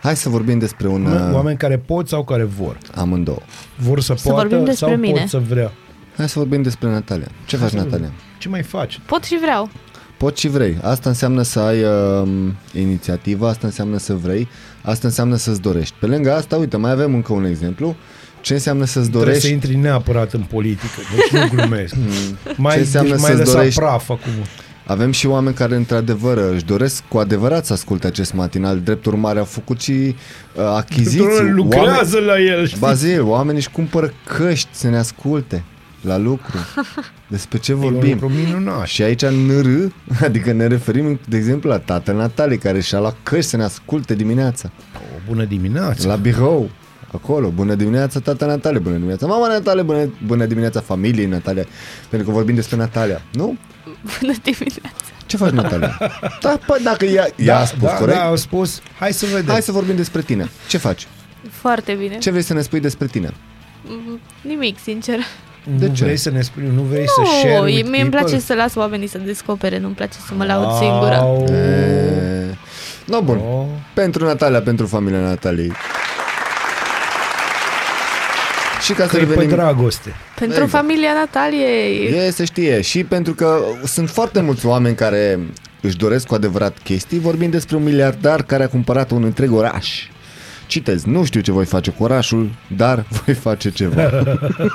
Hai să vorbim despre un... uh, Oameni care pot sau care vor. Amândouă. Vor să, Să poată vorbim despre sau mine. pot să vrea. Hai să vorbim despre Natalia. Ce faci, Natalia? Ce mai faci? Pot și vreau. Poți și vrei. Asta înseamnă să ai uh, inițiativă, asta înseamnă să vrei, asta înseamnă să-ți dorești. Pe lângă asta, uite, mai avem încă un exemplu. Ce înseamnă să-ți Trebuie dorești? să intri neapărat în politică, deci nu glumesc. mai, Ce înseamnă deci mai să-ți lăsa dorești? praf acum. Avem și oameni care, într-adevăr, își doresc cu adevărat să asculte acest matinal. Drept urmare, au făcut și uh, achiziții. Lucrează la el, știi? Bazil, oamenii își cumpără căști să ne asculte la lucru. Despre ce E un vorbim? lucru minunat. Și aici NR, adică ne referim, de exemplu, la tatăl Natalie, care și-a luat căști să ne asculte dimineața. O bună dimineața. La birou, acolo. Bună dimineața, tata Natalie, bună dimineața, mama Natalie, bună, bună dimineața familiei Natalia, pentru că vorbim despre Natalia, nu? Bună dimineața. Ce faci, Natalia? da, păi dacă ea, ea a spus da, corect, da, au spus, hai să vedem. hai să vorbim despre tine. Ce faci? Foarte bine. Ce vrei să ne spui despre tine? Mm, Nimic, sincer. Nu de ce? vrei să ne spui, nu vrei să Nu, share with mie îmi place people? să las oamenii să descopere, nu-mi place să mă laud singură. Au. E... No, bun. Oh. Pentru Natalia, pentru familia Nataliei. Și ca să Că e pe revenim... dragoste. Pentru Exact. familia Nataliei. E, se știe. Și pentru că sunt foarte mulți oameni care își doresc cu adevărat chestii, vorbim despre un miliardar care a cumpărat un întreg oraș. Citez, nu știu ce voi face cu orașul, dar voi face ceva.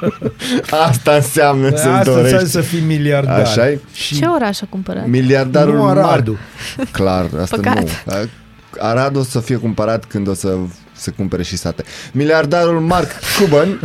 Asta înseamnă să-ți Asta înseamnă dorești. să fii miliardar. Așa-i? Și Ce oraș a cumpărat? Miliardarul Nu Aradul. Mar- Clar, asta Păcat. nu. Arad o să fie cumpărat când o să se cumpere și sate. Miliardarul Mark Cuban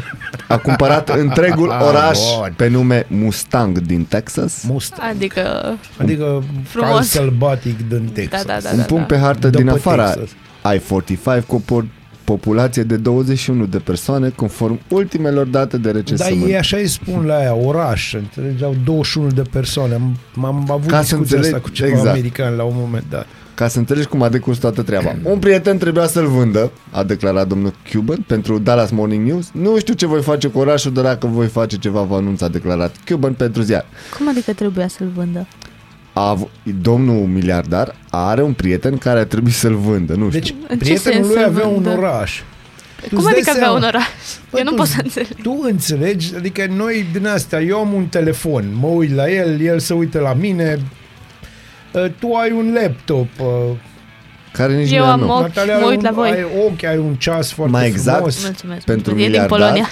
a cumpărat întregul Ah, oraș bun. pe nume Mustang din Texas. Must. Adică, Adică Frumos. cal sălbatic din Texas. da, da, Un da, punct da. pe hartă Dă din pe afara Texas. I-45 cu o po- populație de 21 de persoane conform ultimelor date de Da, recensământ. ei așa îi spun la aia, oraș, înțelegi, au 21 de persoane. Am, am avut Ca să discuția înțelegi- asta cu ceva exact. american la un moment dat. Ca să înțelegi cum a decurs toată treaba. Un prieten trebuia să-l vândă, a declarat domnul Cuban pentru Dallas Morning News. Nu știu ce voi face cu orașul, dar dacă voi face ceva, vă anunț, a declarat Cuban pentru ziar. Cum adică trebuia să-l vândă? A, av- domnul miliardar are un prieten care a trebuit să-l vândă, nu știu. Deci, În ce prietenul sens lui să avea un vândă? oraș. Tu Cum îți dai adică avea seama? un oraș? Bă, Eu nu tu- pot să înțeleg. Tu înțelegi? Adică noi din astea, eu am un telefon, mă uit la el, el se uită la mine, uh, tu ai un laptop, uh, care nici Eu nu e al am meu. ochi, Natalia mă are uit un, la voi. ai ochi, ai un ceas foarte Mai exact, frumos. Mulțumesc. Pentru e din miliardar, Polonia.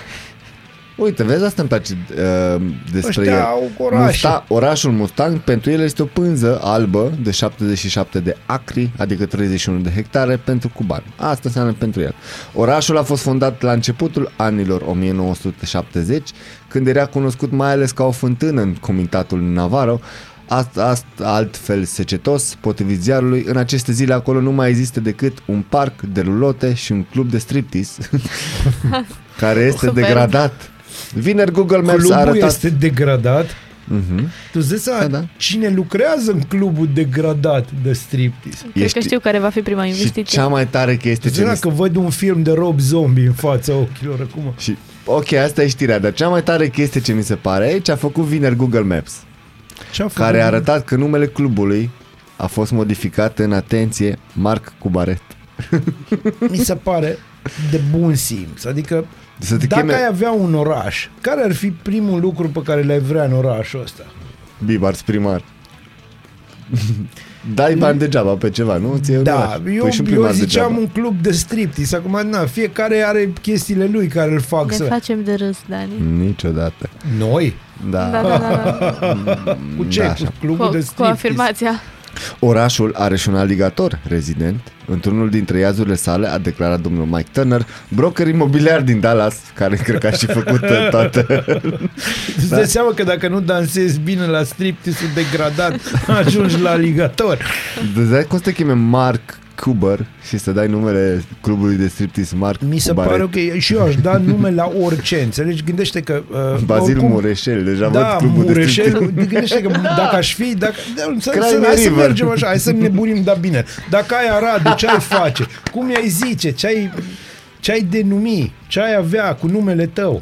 Uite, vezi, asta îmi place uh, despre Ăștia el. au orașe. Musta- orașul Mustang pentru el este o pânză albă de 77 de acri, adică 31 de hectare pentru cuban. Asta înseamnă pentru el. Orașul a fost fondat la începutul anilor 1970, când era cunoscut mai ales ca o fântână în comitatul Navarro, Asta, asta altfel secetos, potrivit ziarului, în aceste zile acolo nu mai există decât un parc de rulote și un club de striptease care este Super. degradat. Vineri Google Maps a Clubul arătat este degradat. Mhm. Tu îți dai seama Da, da. cine lucrează în clubul degradat de striptease? Cred Ești- că știu care va fi prima Și investiție. cea mai tare chestie ce Zina mi se- că văd un film de Rob Zombie în fața ochilor acum. Și, ok, asta e știrea, dar cea mai tare chestie ce mi se pare e ce a făcut vineri Google Maps, Ce a făcut? care a arătat că numele clubului a fost modificat în atenție Marc Cubaret. Mi se pare de bun simț. Adică Să te dacă cheme ai avea un oraș, care ar fi primul lucru pe care l-ai vrea în orașul ăsta? Bibars primar. Dai bani degeaba pe ceva, nu? Ți Da, eu, păi și un eu primar ziceam degeaba. un club de striptease. Acum, na, fiecare are chestiile lui care îl fac Ne să... facem de râs, Dani. Niciodată. Noi? Da. Da, da, da. da. Cu ce? Da, cu așa. clubul Cu, de cu striptease? afirmația. Orașul are și un aligator rezident. Într-unul dintre iazurile sale a declarat domnul Mike Turner, broker imobiliar din Dallas, care cred că a și făcut uh, toată... Îți dai seama că dacă nu dansezi bine la striptease-ul degradat, ajungi la aligator. Îți dai cum să te cheme Mark Cuber și să dai numele clubului de striptease Mark Mi se Cubaret. pare ok. Și eu aș da nume la orice. Înțelegi? Gândește că... Uh, Bazil oricum- Mureșel, deja Da, văd clubul de Mureșel, striptease. gândește că dacă aș fi, dacă, da, să, să, Crimea hai să River. mergem așa, hai să ne bunim, da bine. Dacă ai Aradu, ce ai face? Cum i-ai zice? Ce ai, ce ai denumi? Ce ai avea cu numele tău?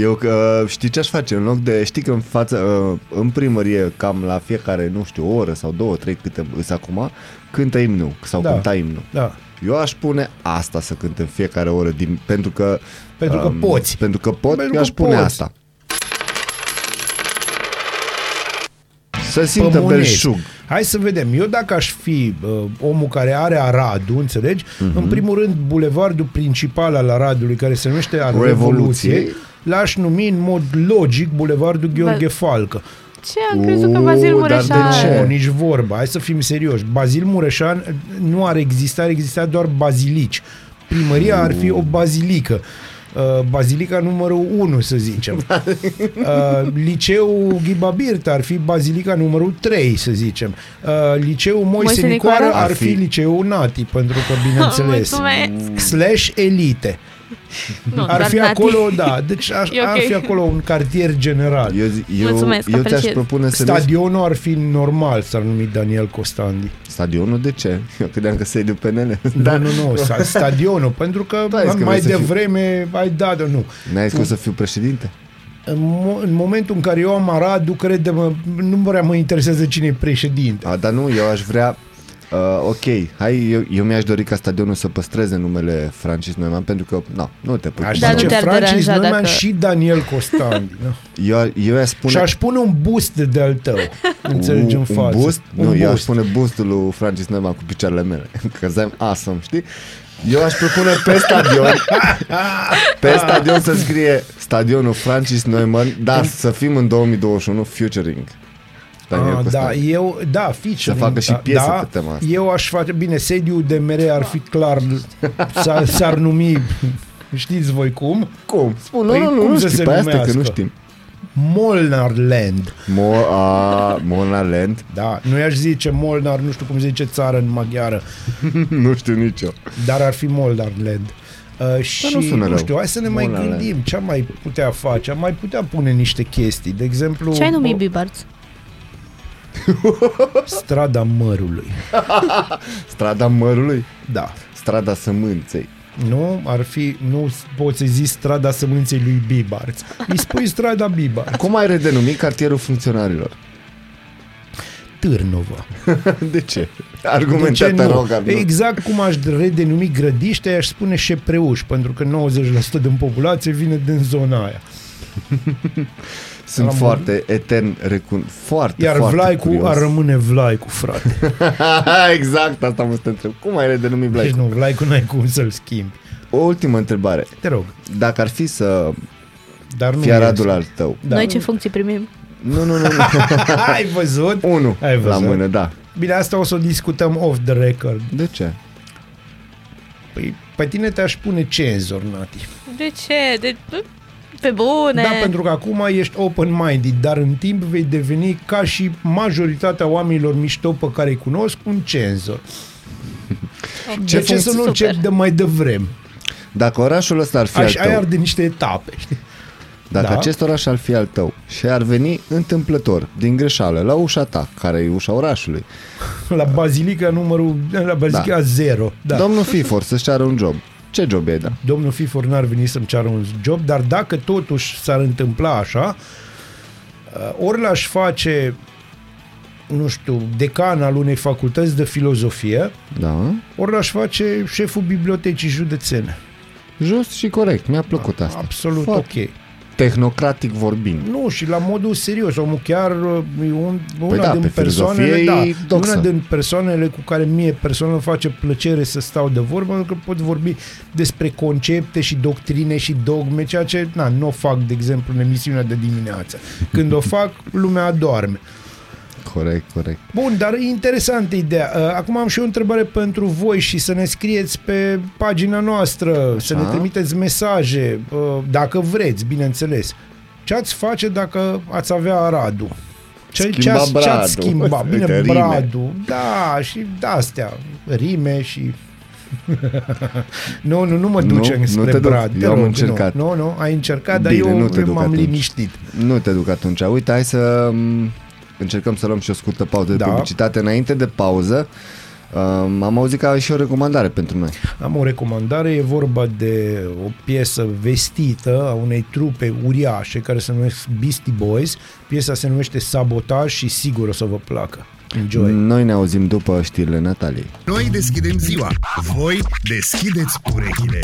Eu uh, știi ce aș face? În loc de, știi că în față, uh, în primărie, cam la fiecare, nu știu, o oră sau două, trei câte îs acum, cântă imnul sau Da. cânta imnul. Da. Eu aș pune asta să cânt în fiecare oră, din, pentru că... Pentru că poți. Pentru că pot, Pentru eu aș că pune poți. asta. Să simtă Pămânezi. belșug. Hai să vedem. Eu dacă aș fi uh, omul care are Aradu, înțelegi? Mhm. În primul rând, bulevardul principal al Aradului, care se numește al Revoluției. Revoluției, l-aș numi în mod logic bulevardul Gheorghe Da. Falcă. Ce? Am crezut că Bazil Uuu, dar de Mureșan... ce? Nu, nici vorba. Hai să fim serioși. Bazil Mureșan nu ar exista, ar exista doar bazilici. Primăria ar fi o bazilică. Uh, bazilica numărul 1, să zicem. Uh, liceul Ghiba Birta ar fi bazilica numărul 3, să zicem. Uh, liceul Moise, Moise Nicoară Nicoară? ar fi liceul Nati, pentru că, bineînțeles, Mulțumesc. slash elite. Nu, Ar doar fi Nati. acolo, da, deci ar, E ok. ar fi acolo un cartier general. Eu, zi- eu, Mulțumesc, eu ți-aș apreciez. propune să nu... Stadionul ar fi normal, s-ar numi Daniel Costandi. Stadionul de ce? Eu credeam că sediu PNL. Da, nu, nu, sta- stadionul, pentru că Da, ai zis că mai vrei să fiu- devreme ai dat, nu. N-ai zis că o să fiu președinte? În, mo- în momentul în care eu am Aradu, crede-mă, nu prea mă interesează cine e președinte. A, dar nu, eu aș vrea... Uh, ok, hai, eu, eu mi-aș dori ca stadionul să păstreze numele Francis Neumann pentru că, na, nu te pui Aș cu Dar nu zice bani. te-ar Francis deranja Neumann dacă- și Daniel Costandi. da. Eu, eu aș spune... Și aș pune un boost de-al tău, înțelegi, în un, față. un boost? Un nu, eu aș boost. pune boostul lui Francis Neumann cu picioarele mele. Că I'm awesome, știi? Eu aș propune pe stadion pe stadion să scrie stadionul Francis Neumann, dar să fim în 2021 featuring. Daniel Ah, da, Costan. eu, da, featuring. Să facă și da, piesă da, pe tema asta. Eu aș face, bine, sediul de mere ar fi clar, s-ar, s-ar numi, știți voi cum? Cum? Spun, Păi nu, nu, cum nu să știi, se pe asta că numească? nu știm. Molnarland. Mo, a, Monaland, Da, nu i-aș zice Molnar, nu știu cum se zice țară în maghiară, nu știu nici eu. dar ar fi Molnarland. Uh, și nu sună nu rău. știu, hai să ne mai Molnarland. gândim ce am mai putea face. Am mai putea pune niște chestii. De exemplu, Ce ai numit o- Bibarț? strada mărului. Strada mărului, Da. strada sămânței. Nu, ar fi, nu poți să zici strada sămânței lui Bibarț. Îi spui strada Bibarț. Cum ai redenumit cartierul funcționarilor? Târnova. De ce? De ce Argumentat nu? arogant. nu? Exact cum aș redenumi grădiște, aș spune șepreuș, pentru că 90% din populație vine din zona aia. Sunt Am- foarte etern recun... Foarte, Iar foarte Vlaicu curios. ar rămâne Vlaicu, frate. exact, asta mă să te întreb. Cum ai redenumit Deci Vlaicu? nu, Vlaicu n-ai cum să-l schimbi. O ultimă întrebare. Te rog. Dacă ar fi să Dar nu fie Aradul al tău. Da. Noi ce funcții primim? Nu, nu, nu. nu. Ai văzut? Unu Ai la văzut? mână, da. Bine, asta o să o discutăm off the record. De ce? Păi, pe tine te-aș pune cenzor, Nati. De ce? De... Pe bune! Da, pentru că acum ești open-minded, dar în timp vei deveni ca și majoritatea oamenilor mișto pe care îi cunosc, un cenzor. ce De ce să nu Super. încep de mai devreme? Dacă orașul ăsta ar fi Aș, al ai tău, arde niște etape, știi? Dacă Da. acest oraș ar fi al tău și ar veni întâmplător, din greșeală, la ușa ta, care e ușa orașului, La Bazilica numărul, la Bazilica Da. 0. Da. domnul Fifor să-și ceară un job, ce job e da? Domnul Fifor n-ar veni să-mi ceară un job, dar dacă totuși s-ar întâmpla așa, uh, ori l-aș face nu știu, decan al unei facultăți de filozofie, Da? ori l-aș face șeful bibliotecii județene. Just și corect, mi-a plăcut asta. Absolut Foarte ok. Tehnocratic vorbind. Nu, și la modul serios, omul chiar uh, e un, una da, din pe persoanele, filozofie da, e e doxă. una din persoanele cu care mie personal îmi face plăcere să stau de vorbă, pentru că pot vorbi despre concepte și doctrine și dogme, ceea ce na, nu o fac, de exemplu, în emisiunea de dimineață. Când o fac, lumea adorme. Corect, corect. Bun, dar e interesantă ideea. Uh, Acum am și o întrebare pentru voi și să ne scrieți pe pagina noastră, să ne trimiteți mesaje, uh, dacă vreți, bineînțeles. Ce ați face dacă ați avea Aradu? Ce, Schimba ce, ați, ce Bradul. ați schimba? Bine, Uite, rime. Bradu, da, și de-astea, rime și... nu, nu, nu mă Nu, ducem nu spre te duc. Brad. te Eu am rog, încercat. Nu, nu, ai încercat, Bine, dar nu eu te duc m-am atunci. liniștit. Nu te duc atunci. Uite, hai să m, încercăm să luăm și o scurtă pauză de Da. publicitate. Înainte de pauză, um, am auzit că ai și o recomandare pentru noi. Am o recomandare, e vorba de o piesă vestită a unei trupe uriașe care se numesc Beastie Boys. Piesa se numește Sabotaj și sigur o să vă placă. Enjoy! Noi ne auzim după știrile Nataliei. Noi deschidem ziua. Voi deschideți urechile.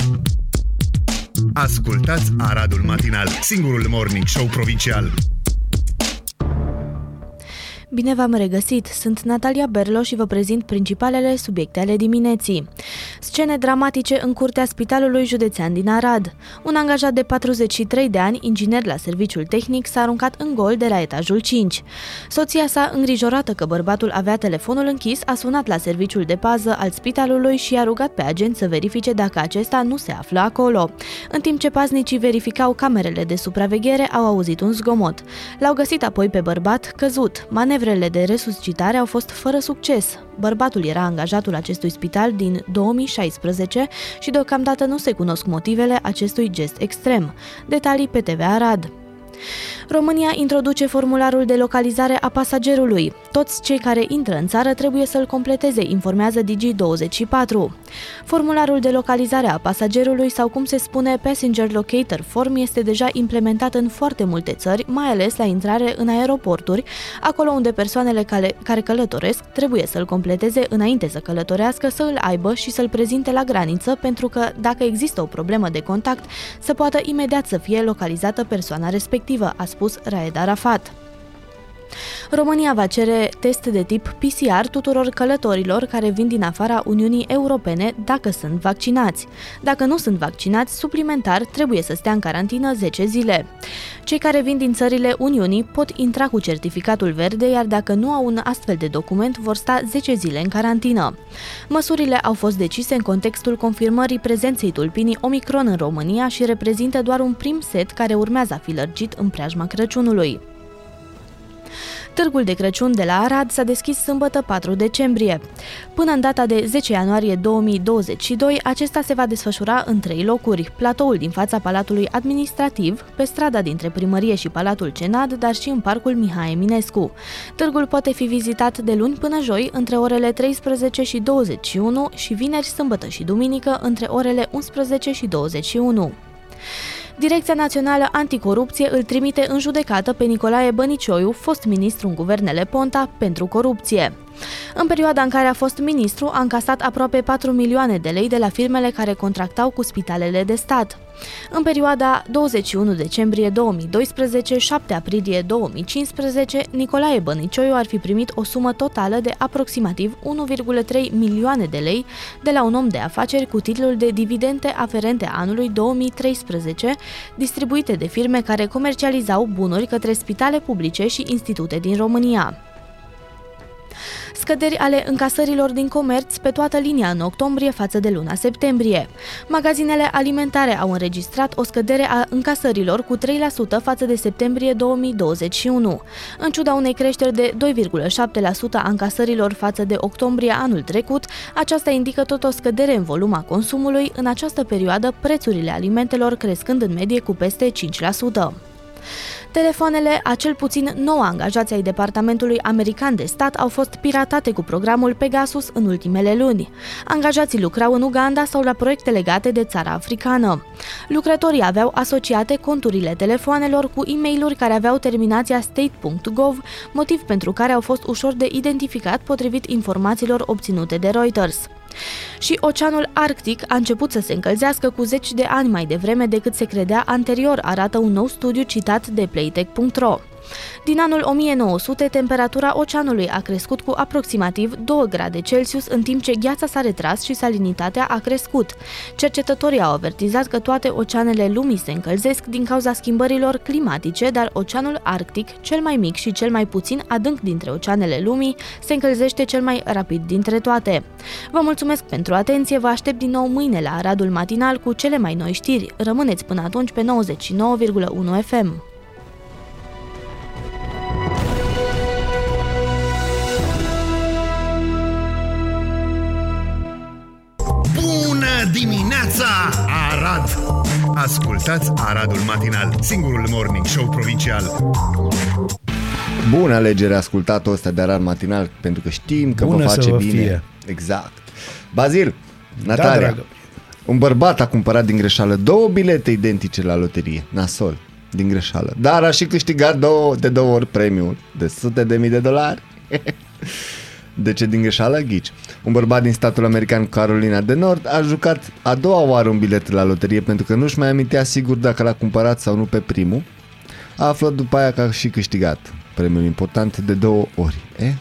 Ascultați Aradul Matinal, singurul morning show provincial. Bine v-am regăsit! Sunt Natalia Berlo și vă prezint principalele subiecte ale dimineții. Scene dramatice în curtea Spitalului Județean din Arad. Un angajat de 43 de ani, inginer la serviciul tehnic, s-a aruncat în gol de la etajul 5. Soția sa, îngrijorată că bărbatul avea telefonul închis, a sunat la serviciul de pază al spitalului și a rugat pe agent să verifice dacă acesta nu se află acolo. În timp ce paznicii verificau camerele de supraveghere, au auzit un zgomot. L-au găsit apoi pe bărbat căzut. Manevrele de resuscitare au fost fără succes. Bărbatul era angajatul acestui spital din 2016 și deocamdată nu se cunosc motivele acestui gest extrem. Detalii pe TV Arad. România introduce formularul de localizare a pasagerului. Toți cei care intră în țară trebuie să-l completeze, informează Digi24. Formularul de localizare a pasagerului sau cum se spune Passenger Locator Form este deja implementat în foarte multe țări, mai ales la intrare în aeroporturi, acolo unde persoanele care, care călătoresc trebuie să-l completeze înainte să călătorească, să îl aibă și să-l prezinte la graniță, pentru că dacă există o problemă de contact, să poată imediat să fie localizată persoana respectivă, a spus Raed Arafat. România va cere test de tip PCR tuturor călătorilor care vin din afara Uniunii Europene dacă sunt vaccinați. Dacă nu sunt vaccinați, suplimentar trebuie să stea în carantină 10 zile. Cei care vin din țările Uniunii pot intra cu certificatul verde, iar dacă nu au un astfel de document, vor sta 10 zile în carantină. Măsurile au fost decise în contextul confirmării prezenței tulpinii Omicron în România și reprezintă doar un prim set care urmează a fi lărgit în preajma Crăciunului. Târgul de Crăciun de la Arad s-a deschis sâmbătă 4 decembrie. Până în data de 10 ianuarie 2022, acesta se va desfășura în trei locuri. Platoul din fața Palatului Administrativ, pe strada dintre Primărie și Palatul Cenad, dar și în Parcul Mihai Eminescu. Târgul poate fi vizitat de luni până joi, între orele 13 și 21 și vineri, sâmbătă și duminică, între orele 11 și 21. Direcția Națională Anticorupție îl trimite în judecată pe Nicolae Bănicioiu, fost ministru în guvernele Ponta, pentru corupție. În perioada în care a fost ministru, a încasat aproape 4 milioane de lei de la firmele care contractau cu spitalele de stat. În perioada 21 decembrie 2012-7 aprilie 2015, Nicolae Bănicioiu ar fi primit o sumă totală de aproximativ 1,3 milioane de lei de la un om de afaceri cu titlul de dividende aferente anului 2013, distribuite de firme care comercializau bunuri către spitale publice și institute din România. Scăderi ale încasărilor din comerț pe toată linia în octombrie față de luna septembrie. Magazinele alimentare au înregistrat o scădere a încasărilor cu 3% față de septembrie 2021. În ciuda unei creșteri de 2,7% a încasărilor față de octombrie anul trecut, aceasta indică tot o scădere în volum a consumului, în această perioadă prețurile alimentelor crescând în medie cu peste 5%. Telefoanele a cel puțin 9 angajați ai Departamentului American de Stat au fost piratate cu programul Pegasus în ultimele luni. Angajații lucrau în Uganda sau la proiecte legate de țara africană. Lucrătorii aveau asociate conturile telefoanelor cu e mail care aveau terminația state.gov, motiv pentru care au fost ușor de identificat potrivit informațiilor obținute de Reuters. Și Oceanul Arctic a început să se încălzească cu zeci de ani mai devreme decât se credea anterior, arată un nou studiu citat de Playtech.ro. Din anul 1900, temperatura oceanului a crescut cu aproximativ 2 grade Celsius, în timp ce gheața s-a retras și salinitatea a crescut. Cercetătorii au avertizat că toate oceanele lumii se încălzesc din cauza schimbărilor climatice, dar oceanul Arctic, cel mai mic și cel mai puțin adânc dintre oceanele lumii, se încălzește cel mai rapid dintre toate. Vă mulțumesc pentru atenție, vă aștept din nou mâine la Aradul Matinal cu cele mai noi știri. Rămâneți până atunci pe 99,1 FM. Dimineața, Arad! Ascultați Aradul Matinal, singurul morning show provincial. Bună alegere ascultatul ăsta de arar matinal, pentru că știm că Bună vă să face vă bine. fie. Exact. Bazil, Da, Natalia, dragă. un bărbat a cumpărat din greșeală două bilete identice la loterie, nasol, din greșeală, dar a și câștigat două, de două ori premiul de sute de mii de dolari. De ce din greșeală? Ghici. Un bărbat din statul american Carolina de Nord a jucat a doua oară un bilet la loterie pentru că nu-și mai amintea sigur dacă l-a cumpărat sau nu pe primul. A aflat după aia că a și câștigat premiul important de două ori. E?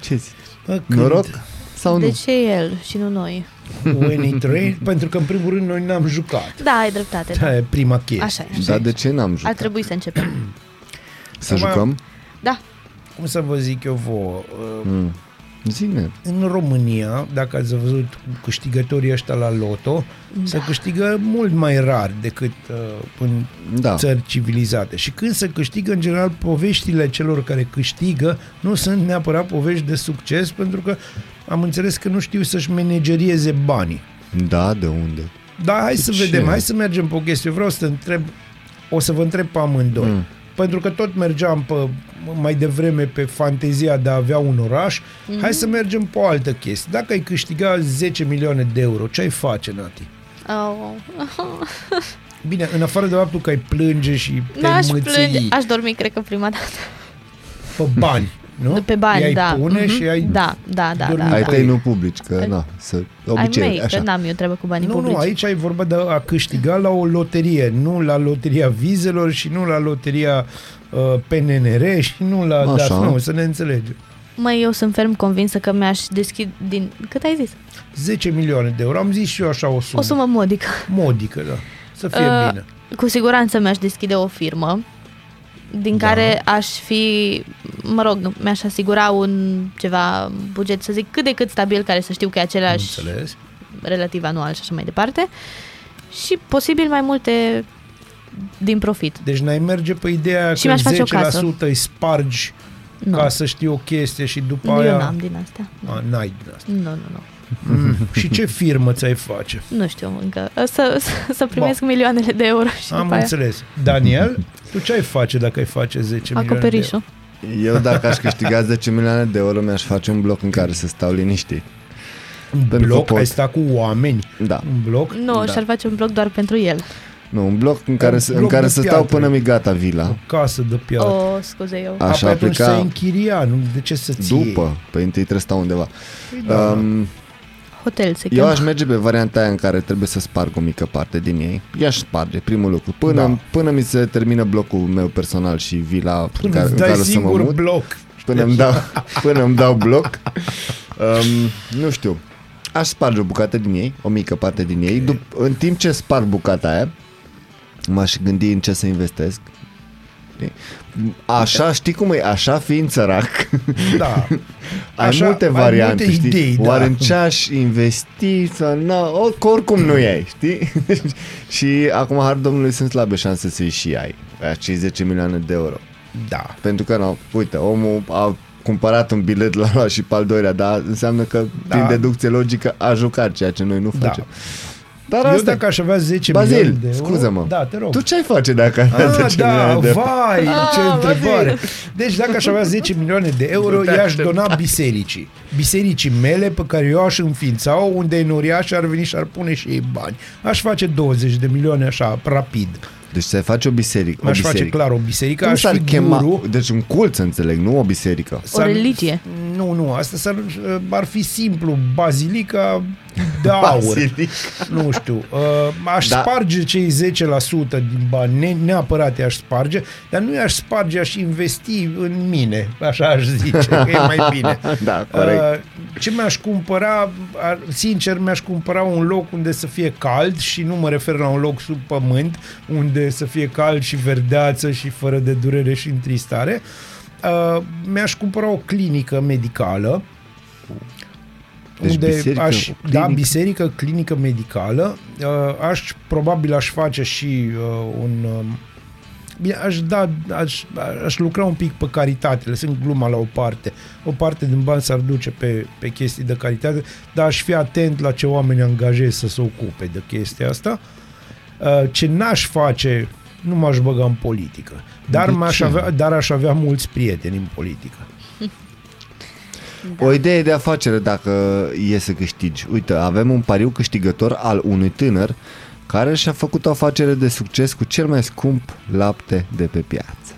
Ce zici? Bă, când- Noroc sau nu? De ce el și nu noi? When it rains, pentru că în primul rând noi n-am jucat. Da, ai dreptate. Da. Da, e prima chestie. Așa e. Așa Dar e. de ce n-am Ar jucat? trebui să începem. Să Acum- jucăm? Da. Cum să vă zic eu vouă, uh, Mm. Zine. în România, dacă ați văzut câștigătorii ăștia la loto, da. se câștigă mult mai rar decât uh, în Da. țări civilizate. Și când se câștigă, în general, poveștile celor care câștigă nu sunt neapărat povești de succes, pentru că am înțeles că nu știu să-și managerieze banii. Da, de unde? Dar hai să ce? vedem, hai să mergem pe o chestie. Eu vreau să te întreb, o să vă întreb pe amândoi. Mm. Mm. Pentru că tot mergeam pe, mai devreme pe fantezia de a avea un oraș, Mhm. mm-hmm. hai să mergem pe o altă chestie. Dacă ai câștiga 10 milioane de euro, ce ai face, Nati? Oh. Bine, în afară de faptul că ai plânge și te N-aș mâții plânge, aș dormi, cred că prima dată. pe bani, nu? Pe bani, I-ai da. pune Mhm. și ai... Da, da, da, dormit da. Ai da. tăi nu publici, că na, să Ai obicei, mei, așa. că n-am eu treabă cu banii Nu, publici. nu, aici ai vorba de a câștiga la o loterie, nu la loteria vizelor și nu la loteria uh, PNNR și nu la... Așa. Da, nu, să ne înțelegem. Măi, eu sunt ferm convinsă că mi-aș deschid din... Cât ai zis? 10 milioane de euro, am zis și eu așa o sumă. O sumă modică. Modică, da. Să fie Uh, bine. Cu siguranță mi-aș deschide o firmă din Da. care aș fi, mă rog, mi-aș asigura un ceva buget, să zic, cât de cât stabil, care să știu că e Am același înțeles. relativ anual și așa mai departe. Și posibil mai multe din profit. Deci n-ai merge pe ideea Și că mi-aș face o casă. 10% îi spargi Nu, ca să știi o chestie și după nu aia... eu n-am din astea. Nu, A, n-ai din asta. nu, nu. nu. Mm. și ce firmă ți-ai face? Nu știu încă. Să, să, să primesc milioanele de euro și Am după aia înțeles. Daniel, tu ce ai face dacă ai face 10 milioane de acoperișul. euro? Eu dacă aș câștiga 10 milioane de euro, mi-aș face un bloc în care să stau liniștit. Un Pentru că bloc, pot. ai sta cu oameni. Da. Un bloc? Nu, Da. și-ar face un bloc doar pentru el. Nu, un bloc în care, Un să- în bloc care de să stau piatră. până mi gata vila. O casă de piatră. O, scuze eu. Aș. Aș Apoi atunci aplica- să închiria, nu? De ce să-ți iei? După, păi întâi trebuie să stau undeva. Păi da. Um, Hotel se eu cheamă. aș merge pe varianta aia în care trebuie să sparg o mică parte din ei. I-aș sparge, primul lucru. Până, Da. până mi se termină blocul meu personal și vila în Până care, îți în dai care o să mă singur mut. bloc. Până îmi dau, până îmi dau bloc. Um, nu știu. Aș sparge o bucată din ei, o mică parte din ei. Dup- în timp ce sparg bucata aia, m-aș gândi în ce să investesc. Știi? Așa, știi cum e? Așa fiind sărac, Da. ai Așa, multe ai variante, multe știi? idei, da. Oare în ce aș investi? Să, na, o, că oricum nu ai, știi? și acum, har domnului, sunt slabe șanse să-i și ai. Acei 10 milioane de euro. Da. Pentru că, nu, uite, omul a cumpărat un bilet la ăla și pe al doilea, dar înseamnă că, Da. da. prin deducție logică, a jucat ceea ce noi nu Da. Facem. Dar Eu asta dacă aș avea 10 Bazil, milioane de euro... scuză-mă. Da, te rog. Tu ce ai face dacă ai avea Ah, 10 da, milioane de euro? vai, ce Ah, întrebare. Deci dacă aș avea 10 milioane de euro, i-aș dona bisericii. Bisericii mele pe care eu aș înființa-o, unde enoriași ar veni și ar pune și ei bani. Aș face 20 de milioane așa, rapid. Deci să faci o biserică. Aș o face biserică. clar o biserică, Cum aș s-ar fi chema? guru. Deci un cult, să înțeleg, nu o biserică. O S-ar- religie. Nu, nu, asta s-ar, ar fi simplu. Bazilica de aur. Basilic. Nu știu. Uh, aș Da. da. sparge cei 10% din bani, ne, neapărat i-aș sparge, dar nu i-aș sparge, aș investi în mine, așa aș zice, că e mai bine. Da, corect. Uh, ce mi-aș cumpăra, ar- sincer, mi-aș cumpăra un loc unde să fie cald și nu mă refer la un loc sub pământ, unde să fie cald și verdeață și fără de durere și întristare. Uh, mi-aș cumpăra o clinică medicală Deci unde biserică, aș, o da, clinică. biserică, clinică medicală, uh, aș, probabil aș face și uh, un, uh, bine, aș da, aș, aș lucra un pic pe caritate, lăsând gluma la o parte. O parte din bani s-ar duce pe, pe chestii de caritate, dar aș fi atent la ce oameni angajez să se ocupe de chestia asta. Uh, ce n-aș face, nu m-aș băga în politică, dar, De m-aș ce? avea, dar aș avea mulți prieteni în politică. O idee de afacere dacă e să câștigi. Uite, avem un pariu câștigător al unui tânăr care și-a făcut o afacere de succes cu cel mai scump lapte de pe piață.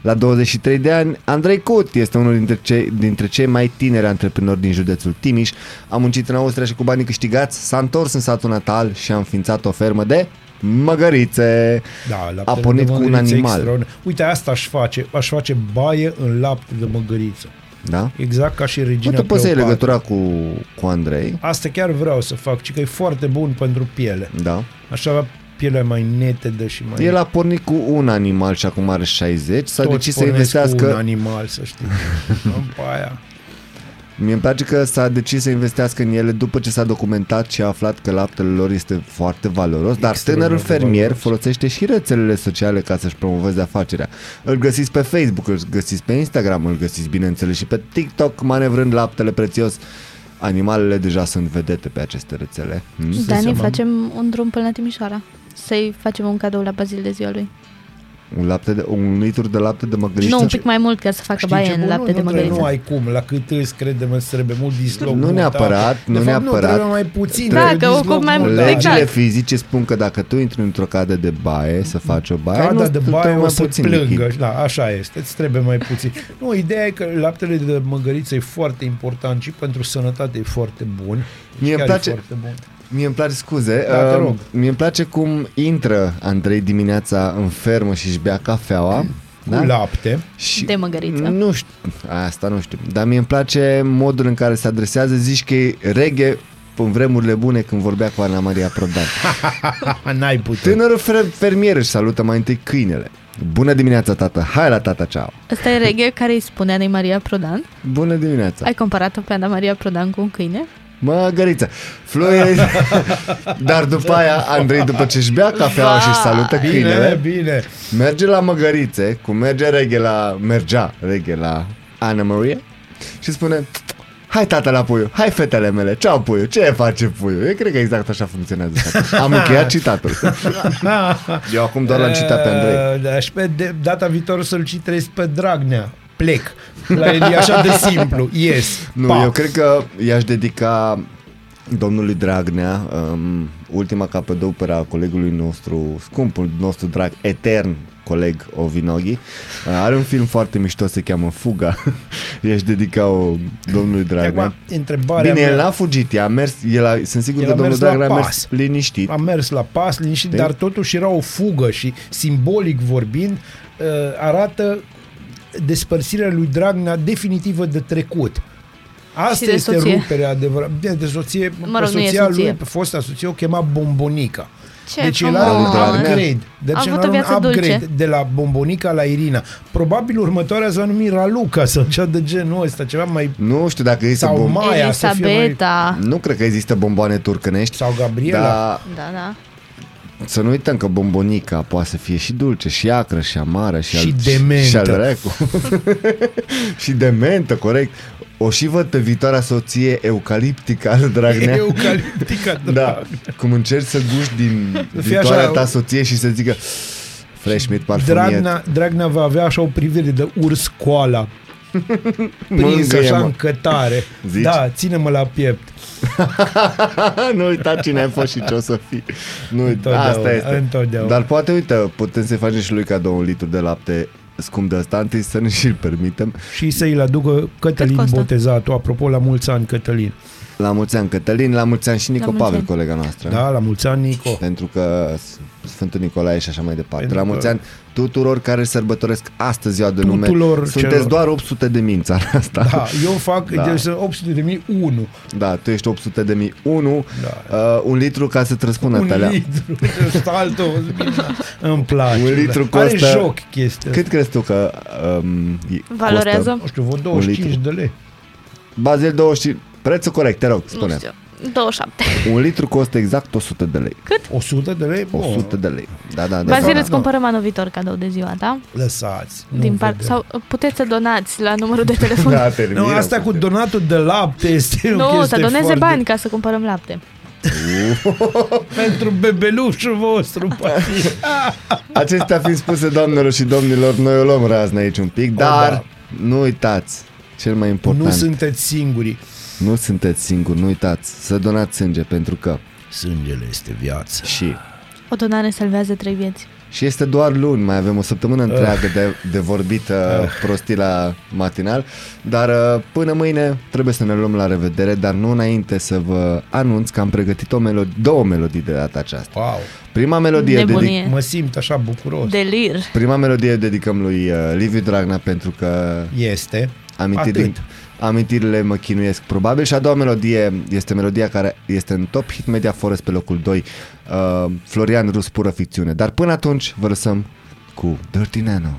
La 23 de ani, Andrei Cut este unul dintre cei, dintre cei mai tineri antreprenori din județul Timiș. A muncit în Austria și cu banii câștigați s-a întors în satul natal și a înființat o fermă de măgărițe. Da, a laptele pornit de cu un măgăriță animal. extraordinar. Uite, asta aș face. Aș face baie în lapte de măgăriță. Da? Exact ca și regina Uite, poți să iei Cleopatra. legătura cu, cu Andrei. Asta chiar vreau să fac, ci că e foarte bun pentru piele. Da. Aș avea pielea mai netedă și mai... El a pornit cu un animal și acum are 60, s-a Toți decis să pornesc cu un investească... animal, să știi. În aia. Mie îmi place că s-a decis să investească în ele după ce s-a documentat și a aflat că laptele lor este foarte valoros, dar Extraordinar tânărul de fermier valoros. folosește și rețelele sociale ca să-și promoveze afacerea. Îl găsiți pe Facebook, îl găsiți pe Instagram, îl găsiți bineînțeles și pe TikTok, manevrând laptele prețios. Animalele deja sunt vedete pe aceste rețele. Hmm? Dani, seama. facem un drum până la Timișoara. Să-i facem un cadou la Bazil de ziua lui. Un, lapte de, un litru de lapte de măgăriță? Nu, un pic mai mult ca să facă Știi baie ce în bun? lapte nu, de nu, trebuie- măgăriță. Nu ai cum, la cât îți crede-mă, îți trebuie mult dislog. Nu mult neapărat, apă. nu de fapt, neapărat. Nu, trebuie mai puțin. Da, trebuie că dislog ocup mai mult mult. apă. Legile Exact. fizice spun că dacă tu intri într-o cadă de baie să faci o baie, Cada nu de trebuie baie o mai să puțin plângă. lichid. Da, așa este. Îți trebuie mai puțin. Nu, ideea e că laptele de măgăriță e foarte important și pentru sănătate e foarte bun. Și Mie îmi chiar place- E foarte bun. Mie îmi place, scuze, Da, te uh, rog. mie îmi place cum intră Andrei dimineața în fermă și își bea cafeaua. Cu lapte. Și De măgăriță. Nu știu, asta nu știu, dar mie îmi place modul în care se adresează, zici că e reghe în vremurile bune când vorbea cu Ana Maria Prodan. N-ai putut. Tânărul fer- fermier își salută mai întâi câinele. Bună dimineața, tată! Hai la tata, ceau! Ăsta e reghe care îi spune Ana Maria Prodan. Bună dimineața! Ai comparat-o pe Ana Maria Prodan cu un câine? Măgăriță! Florie... Dar după aia, Andrei, după ce își bea cafeaua și își salută Bine, câinele, bine. merge la măgărițe, cum merge reghe la... mergea reghe la Ana Maria și spune Hai tata la puiul, hai fetele mele, ceau puiul, ce face puiul? Eu cred că exact așa funcționează. tata. Am încheiat citatul. Eu acum doar l-am citat pe Andrei. Uh, Da, și pe de, data viitoare să-l citesc pe Dragnea. Plec. La el e așa de simplu. Yes. Nu, Pa. eu cred că i-aș dedica domnului Dragnea, um, ultima capădopera a colegului nostru, scumpul nostru drag, etern coleg Ovinoghi. Uh, are un film foarte mișto, se cheamă Fuga. i-aș dedica-o domnului Dragnea. Acum, întrebarea Bine, el mea, n-a fugit, el a mers, el a, sunt sigur El că a domnul mers la Dragnea a mers pas. liniștit. a mers la pas liniștit, Știi? dar totuși era o fugă și simbolic vorbind uh, arată despărțirea lui Dragnea definitivă de trecut. Asta Și de este soție. ruperea adevărat. Bine, de soție, Mă rog, pe nu e soția soție. lui, pe fosta soție, o chema Bombonica. Ce deci el frumos! are un Dragnea. upgrade. Deci A avut el o are un viață upgrade dulce. de la Bombonica la Irina. Probabil următoarea se va numi Raluca sau cea de genul ăsta, ceva mai... Nu știu dacă există Sau bom- Maia să fie mai... Elisabeta. Nu cred că există bomboane turcănești. Sau Gabriela. Dar Da, da. Să nu uităm că bombonica poate să fie și dulce, și acră, și amară, și, Și al, dementă. Și, al recu. și dementă, corect. O și văd pe viitoarea soție eucaliptică al Dragnea. Eucaliptica, Da, cum încerci să guști din Fii viitoarea așa- ta soție și să zică fresh meat parfumier. Dragnea, Dragnea va avea așa o privire de urs coala. Prins Mângâie-mă. așa în cătare. Zici? Da, ține-mă la piept. nu uita cine ai fost și ce o să fii. Nu, uita, Întotdeauna, asta este. întotdeauna. Dar poate, uite, putem să-i facem și lui cadou un litru de lapte scump de ăsta, întâi să ne și-l permitem. Și să-i aducă Cătălin costă? botezatul. Apropo, la mulți ani, Cătălin. La mulți ani Cătălin, la mulți ani și Nico La mulți Pavel, ani. colega noastră. Da, la mulți ani, Nico. Pentru că Sfântul Nicolae și așa mai departe. Pentru la mulți că- ani tuturor care sărbătoresc astăzi ziua de nume. Tuturor Sunteți celor- doar 800 de mii în țara asta. Da, eu fac, Da. da. deci sunt 800 de mii 1. Da, tu ești 800 de mii. Unu, Da. uh, un litru ca să-ți răspundă Un Natalia. litru. Saltul, îmi place. Un litru da. Are costă- joc chestia Cât crezi tu că um, e- Valorează? Costă? Nu știu, vreo 25 litru. de lei. Bazil 20, prețul corect, te rog, Nu spune. știu. 27. Un litru costă exact 100 de lei. 100 de lei? Bă, 100 de lei. Da, da, da. Bazil, da. îți cumpărăm anul viitor cadou de ziua ta. Lăsați. nu Din part, vedem. sau puteți să donați la numărul de telefon. Da, terminăm. Nu, asta cu donatul de lapte este o nu, chestie să doneze foarte... bani ca să cumpărăm lapte. Pentru bebelușul vostru, poate. Acestea fiind spuse, doamnelor și domnilor, noi o luăm razna aici un pic, dar da. nu uitați, cel mai important, Nu sunteți singuri. Nu sunteți singuri, nu uitați să donați sânge pentru că Sângele este viață. și O donare salvează trei vieți. Și este doar luni, mai avem o săptămână întreagă de, de vorbit uh, prostii la matinal, dar uh, până mâine trebuie să ne luăm la revedere, dar nu înainte să vă anunț că am pregătit o melodie, două melodii de data aceasta. Wow. Prima melodie, Nebunie. dedic, Mă simt așa bucuros. Delir. prima melodie dedicăm lui uh, Liviu Dragnea pentru că Este. amintiri, Atât. Amintirile mă chinuiesc probabil. Și a doua melodie este melodia care este în top hit Media Forest pe locul 2 uh, Florian Rus pură ficțiune. Dar până atunci vă lăsăm cu Dirty Nano